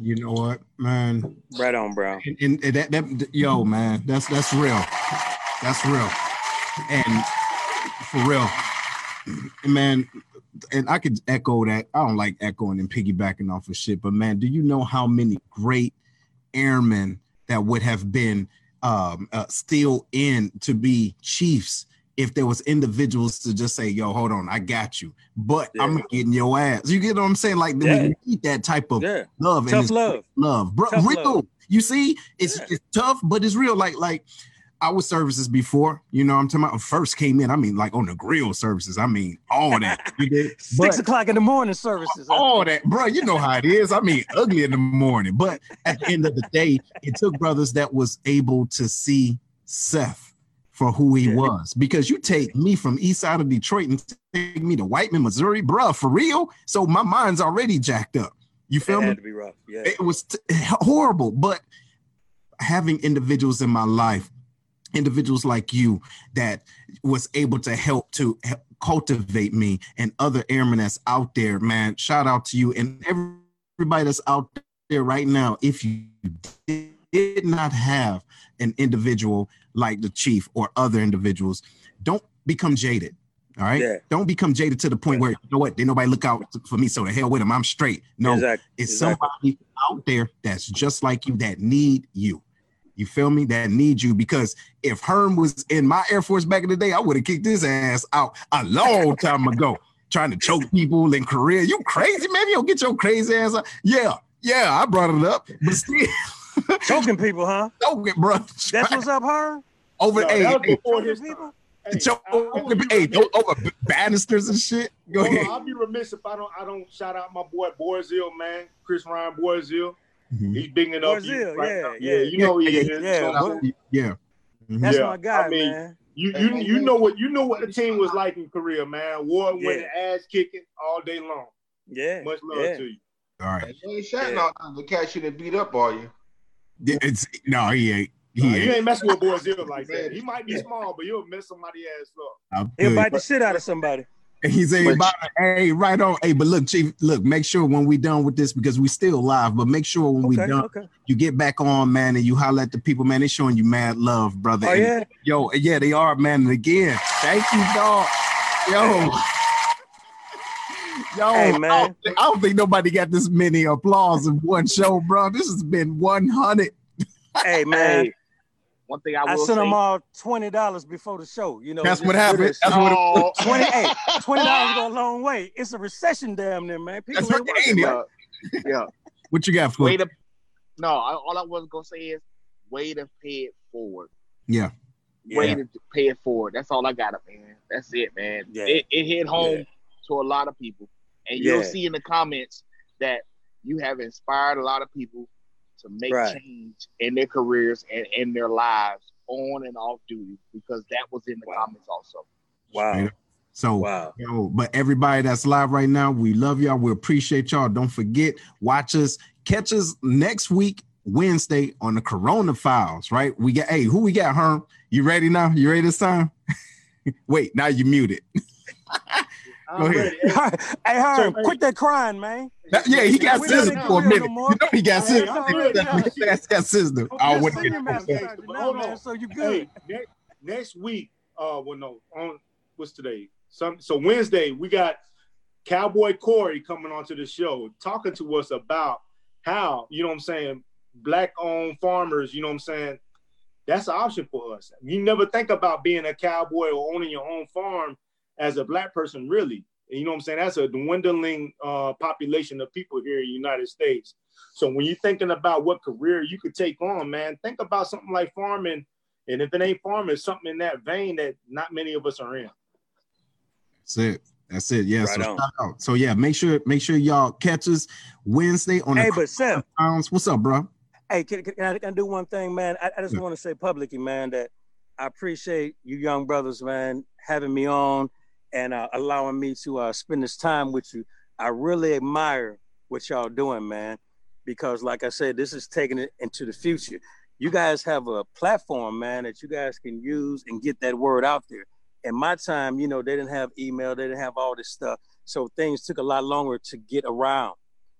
B: You know what, man?
G: Right on, bro.
B: And, and, and that, that, yo, man, that's that's real. That's real. And for real, man, and I could echo that. I don't like echoing and piggybacking off of shit, but man, do you know how many great airmen that would have been um, uh, still in to be chiefs if there was individuals to just say, "Yo, hold on, I got you," but yeah. I'm getting your ass. You get what I'm saying? Like yeah. you need that type of yeah. love
G: Tough and love,
B: love, bro.
G: Tough
B: real.
G: Love.
B: You see, it's, it's tough, but it's real. Like like our services before, you know, I'm talking about first came in. I mean, like on the grill services. I mean, all that. You did
G: six o'clock in the morning services.
B: All that, bro. You know how it is. I mean, ugly in the morning. But at the end of the day, it took brothers that was able to see Seth for who he yeah. was. Because you take me from east side of Detroit and take me to Whiteman, Missouri, bruh, for real. So my mind's already jacked up. You feel
G: it
B: me?
G: to be rough. Yeah.
B: It was t- horrible, but having individuals in my life, individuals like you that was able to help to help cultivate me and other airmen that's out there, man. Shout out to you and everybody that's out there right now. If you did not have an individual like the chief or other individuals, don't become jaded. All right. Yeah. Don't become jaded to the point where you know what, did nobody look out for me. So the hell with them. I'm straight. No, exactly. it's exactly. somebody out there that's just like you that need you. You feel me? That need you because if Herm was in my Air Force back in the day, I would have kicked his ass out a long time ago, trying to choke people in Korea. You crazy, man? You don't get your crazy ass out. Yeah, yeah, I brought it up, but still.
G: Choking people, huh?
B: Choking, bro.
G: That's what's up, her.
B: Over
E: no,
B: hey,
E: hey,
G: choking people.
B: Hey, Choke, hey, over banisters and shit. Go
E: Hold
B: ahead.
E: On, I'll be remiss if I don't I don't shout out my boy Borzil, man. Chris Ryan Borzil. Mm-hmm. He's bigging up
G: you
E: right
G: yeah,
E: now.
G: yeah,
E: you know he
G: is.
B: Yeah, yeah.
G: Mm-hmm. That's
E: yeah.
G: my guy,
E: I mean,
G: man.
E: You you you know what you know what the team was like in Korea, man. War winning, ass kicking all day long.
G: Yeah.
E: Much love
G: yeah.
E: to you.
B: All right.
C: You ain't shouting yeah. out the cat you didn't beat up, are you?
B: It's no, he ain't. He
E: uh,
B: ain't.
E: You ain't messing with boy zero like that. He might be small, but you'll mess somebody ass up.
G: He'll bite the shit out of somebody.
B: He's a about hey, right on. Hey, but look, Chief, look, make sure when we done with this because we still live, but make sure when
G: okay,
B: we done,
G: okay.
B: you get back on, man, and you holler at the people, man. They showing you mad love, brother.
G: Oh,
B: and,
G: yeah?
B: Yo, yeah, they are, man. And again, thank you, dog. Yo. Yo,
G: hey, man.
B: I don't, think, I don't think nobody got this many applause in one show, bro. This has been 100.
G: Hey, man.
F: Hey, one thing I will
G: I sent
F: say,
G: them all twenty dollars before the show. You know,
B: That's what
G: do
B: happened.
G: this.
B: That's what it-
F: Oh,
G: Twenty eight. Twenty dollars go a long way. It's a recession damn there, man. People
B: That's
G: ain't
B: what
G: working.
F: yeah, yeah.
B: What you got for?
F: Way to no. I, all I was gonna say is way to pay it forward.
B: Yeah.
F: Way
G: Yeah.
F: to pay it forward. That's all I got, man. That's it, man.
G: Yeah.
F: It, it hit home
G: Yeah.
F: to a lot of people, and you'll see in the comments that you have inspired a lot of people to make
G: Right.
F: change in their careers and in their lives on and off duty because that was in the
G: Wow.
F: comments also.
G: Wow.
B: So,
G: Wow.
B: yo, but everybody that's live right now, we love y'all. We appreciate y'all. Don't forget, watch us, catch us next week, Wednesday, on the Corona Files, right? We got, hey, who we got, Herm? You ready now? You ready this time? Wait, now you muted. Go ahead.
E: ready.
G: hey, Herm,
E: So,
G: quit that crying, man.
B: That- yeah, he got
G: We
B: sizzled for a minute.
G: no.
B: You know he got
E: Hey,
B: sizzled.
E: I'm.
B: That's got sizzled.
E: I'm
B: I wouldn't get
G: master
E: But hold on.
G: so you good.
E: Hey, next, next week, uh, well, no, on what's today? Some so Wednesday we got Cowboy Corey coming onto the show, talking to us about how you know what I'm saying, black-owned farmers. You know what I'm saying. That's an option for us. You never think about being a cowboy or owning your own farm as a black person, really. you know what I'm saying? That's a dwindling uh, population of people here in the United States. So when you're thinking about what career you could take on, man, think about something like farming. And if it ain't farming, something in that vein that not many of us are in.
B: That's it. That's it. Yeah. Right so, so yeah, make sure make sure y'all catch us Wednesday on
G: hey,
B: the
G: but Sam,
B: What's up, bro?
G: Hey, can, can, I, can I do one thing, man? I, I just yeah. want to say publicly, man, that I appreciate you young brothers, man, having me on and uh, allowing me to uh, spend this time with you. I really admire what y'all doing, man, because like I said, this is taking it into the future. You guys have a platform, man, that you guys can use and get that word out there. In my time, you know, they didn't have email, they didn't have all this stuff. So things took a lot longer to get around.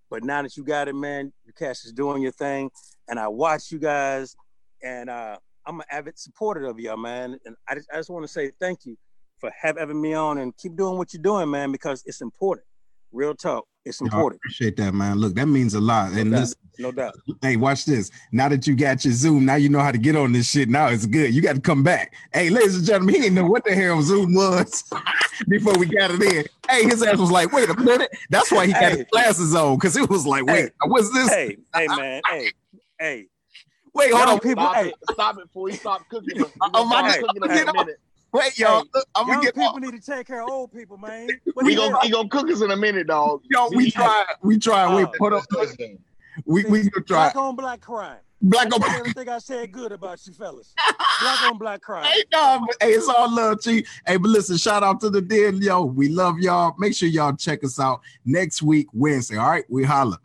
G: But now that you got it, man, your cast is doing your thing. And I watch you guys and uh, I'm an avid supporter of y'all, man. And I just, I just want to say thank you for having me on and keep doing what you're doing, man, because it's important. Real talk. It's important.
B: I appreciate that, man. Look, that means a lot.
G: No
B: and
G: doubt. Listen, no doubt.
B: Hey, watch this. Now that you got your Zoom, now you know how to get on this shit. Now it's good. You got to come back. Hey, ladies and gentlemen, he didn't know what the hell Zoom was before we got it in. Hey, his ass was like, wait a minute. That's why he got his glasses on, because it was like, wait, hey, what's this?
G: Hey, hey, man. hey, hey.
B: Wait, hold on.
F: People, stop, hey. it, stop it before you stop cooking. Oh, I'm about
B: cooking in a minute. Wait, y'all. Hey,
G: I'm gonna get people off. need to take care of old people, man.
F: What we gonna he gonna cook us in a minute, dog.
B: Yo, we try. We try. Uh, Wait, put up. We we gonna try.
G: Black on black crime.
B: Black on
G: black. Everything I said good about you fellas. Black on black crime.
B: Hey, no, hey, it's all love, G. Hey, but listen, shout out to the dead, yo. We love y'all. Make sure y'all check us out next week, Wednesday. All right, we holla.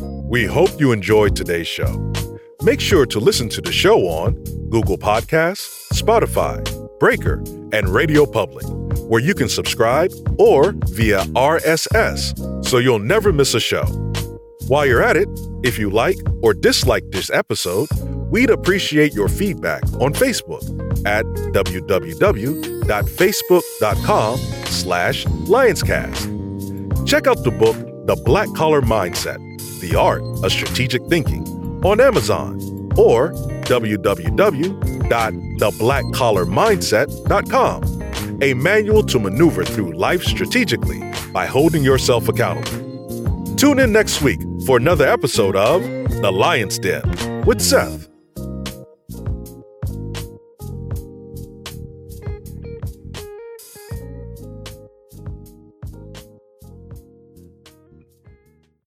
A: We hope you enjoyed today's show. Make sure to listen to the show on Google Podcasts, Spotify, Breaker, and Radio Public, where you can subscribe or via RSS so you'll never miss a show. While you're at it, if you like or dislike this episode, we'd appreciate your feedback on Facebook at www.facebook.com slash lionscast. Check out the book, The Black Collar Mindset, The Art of Strategic Thinking on Amazon or www.theblackcollarmindset.com, a manual to maneuver through life strategically by holding yourself accountable. Tune in next week for another episode of The Lion's Den with Seth.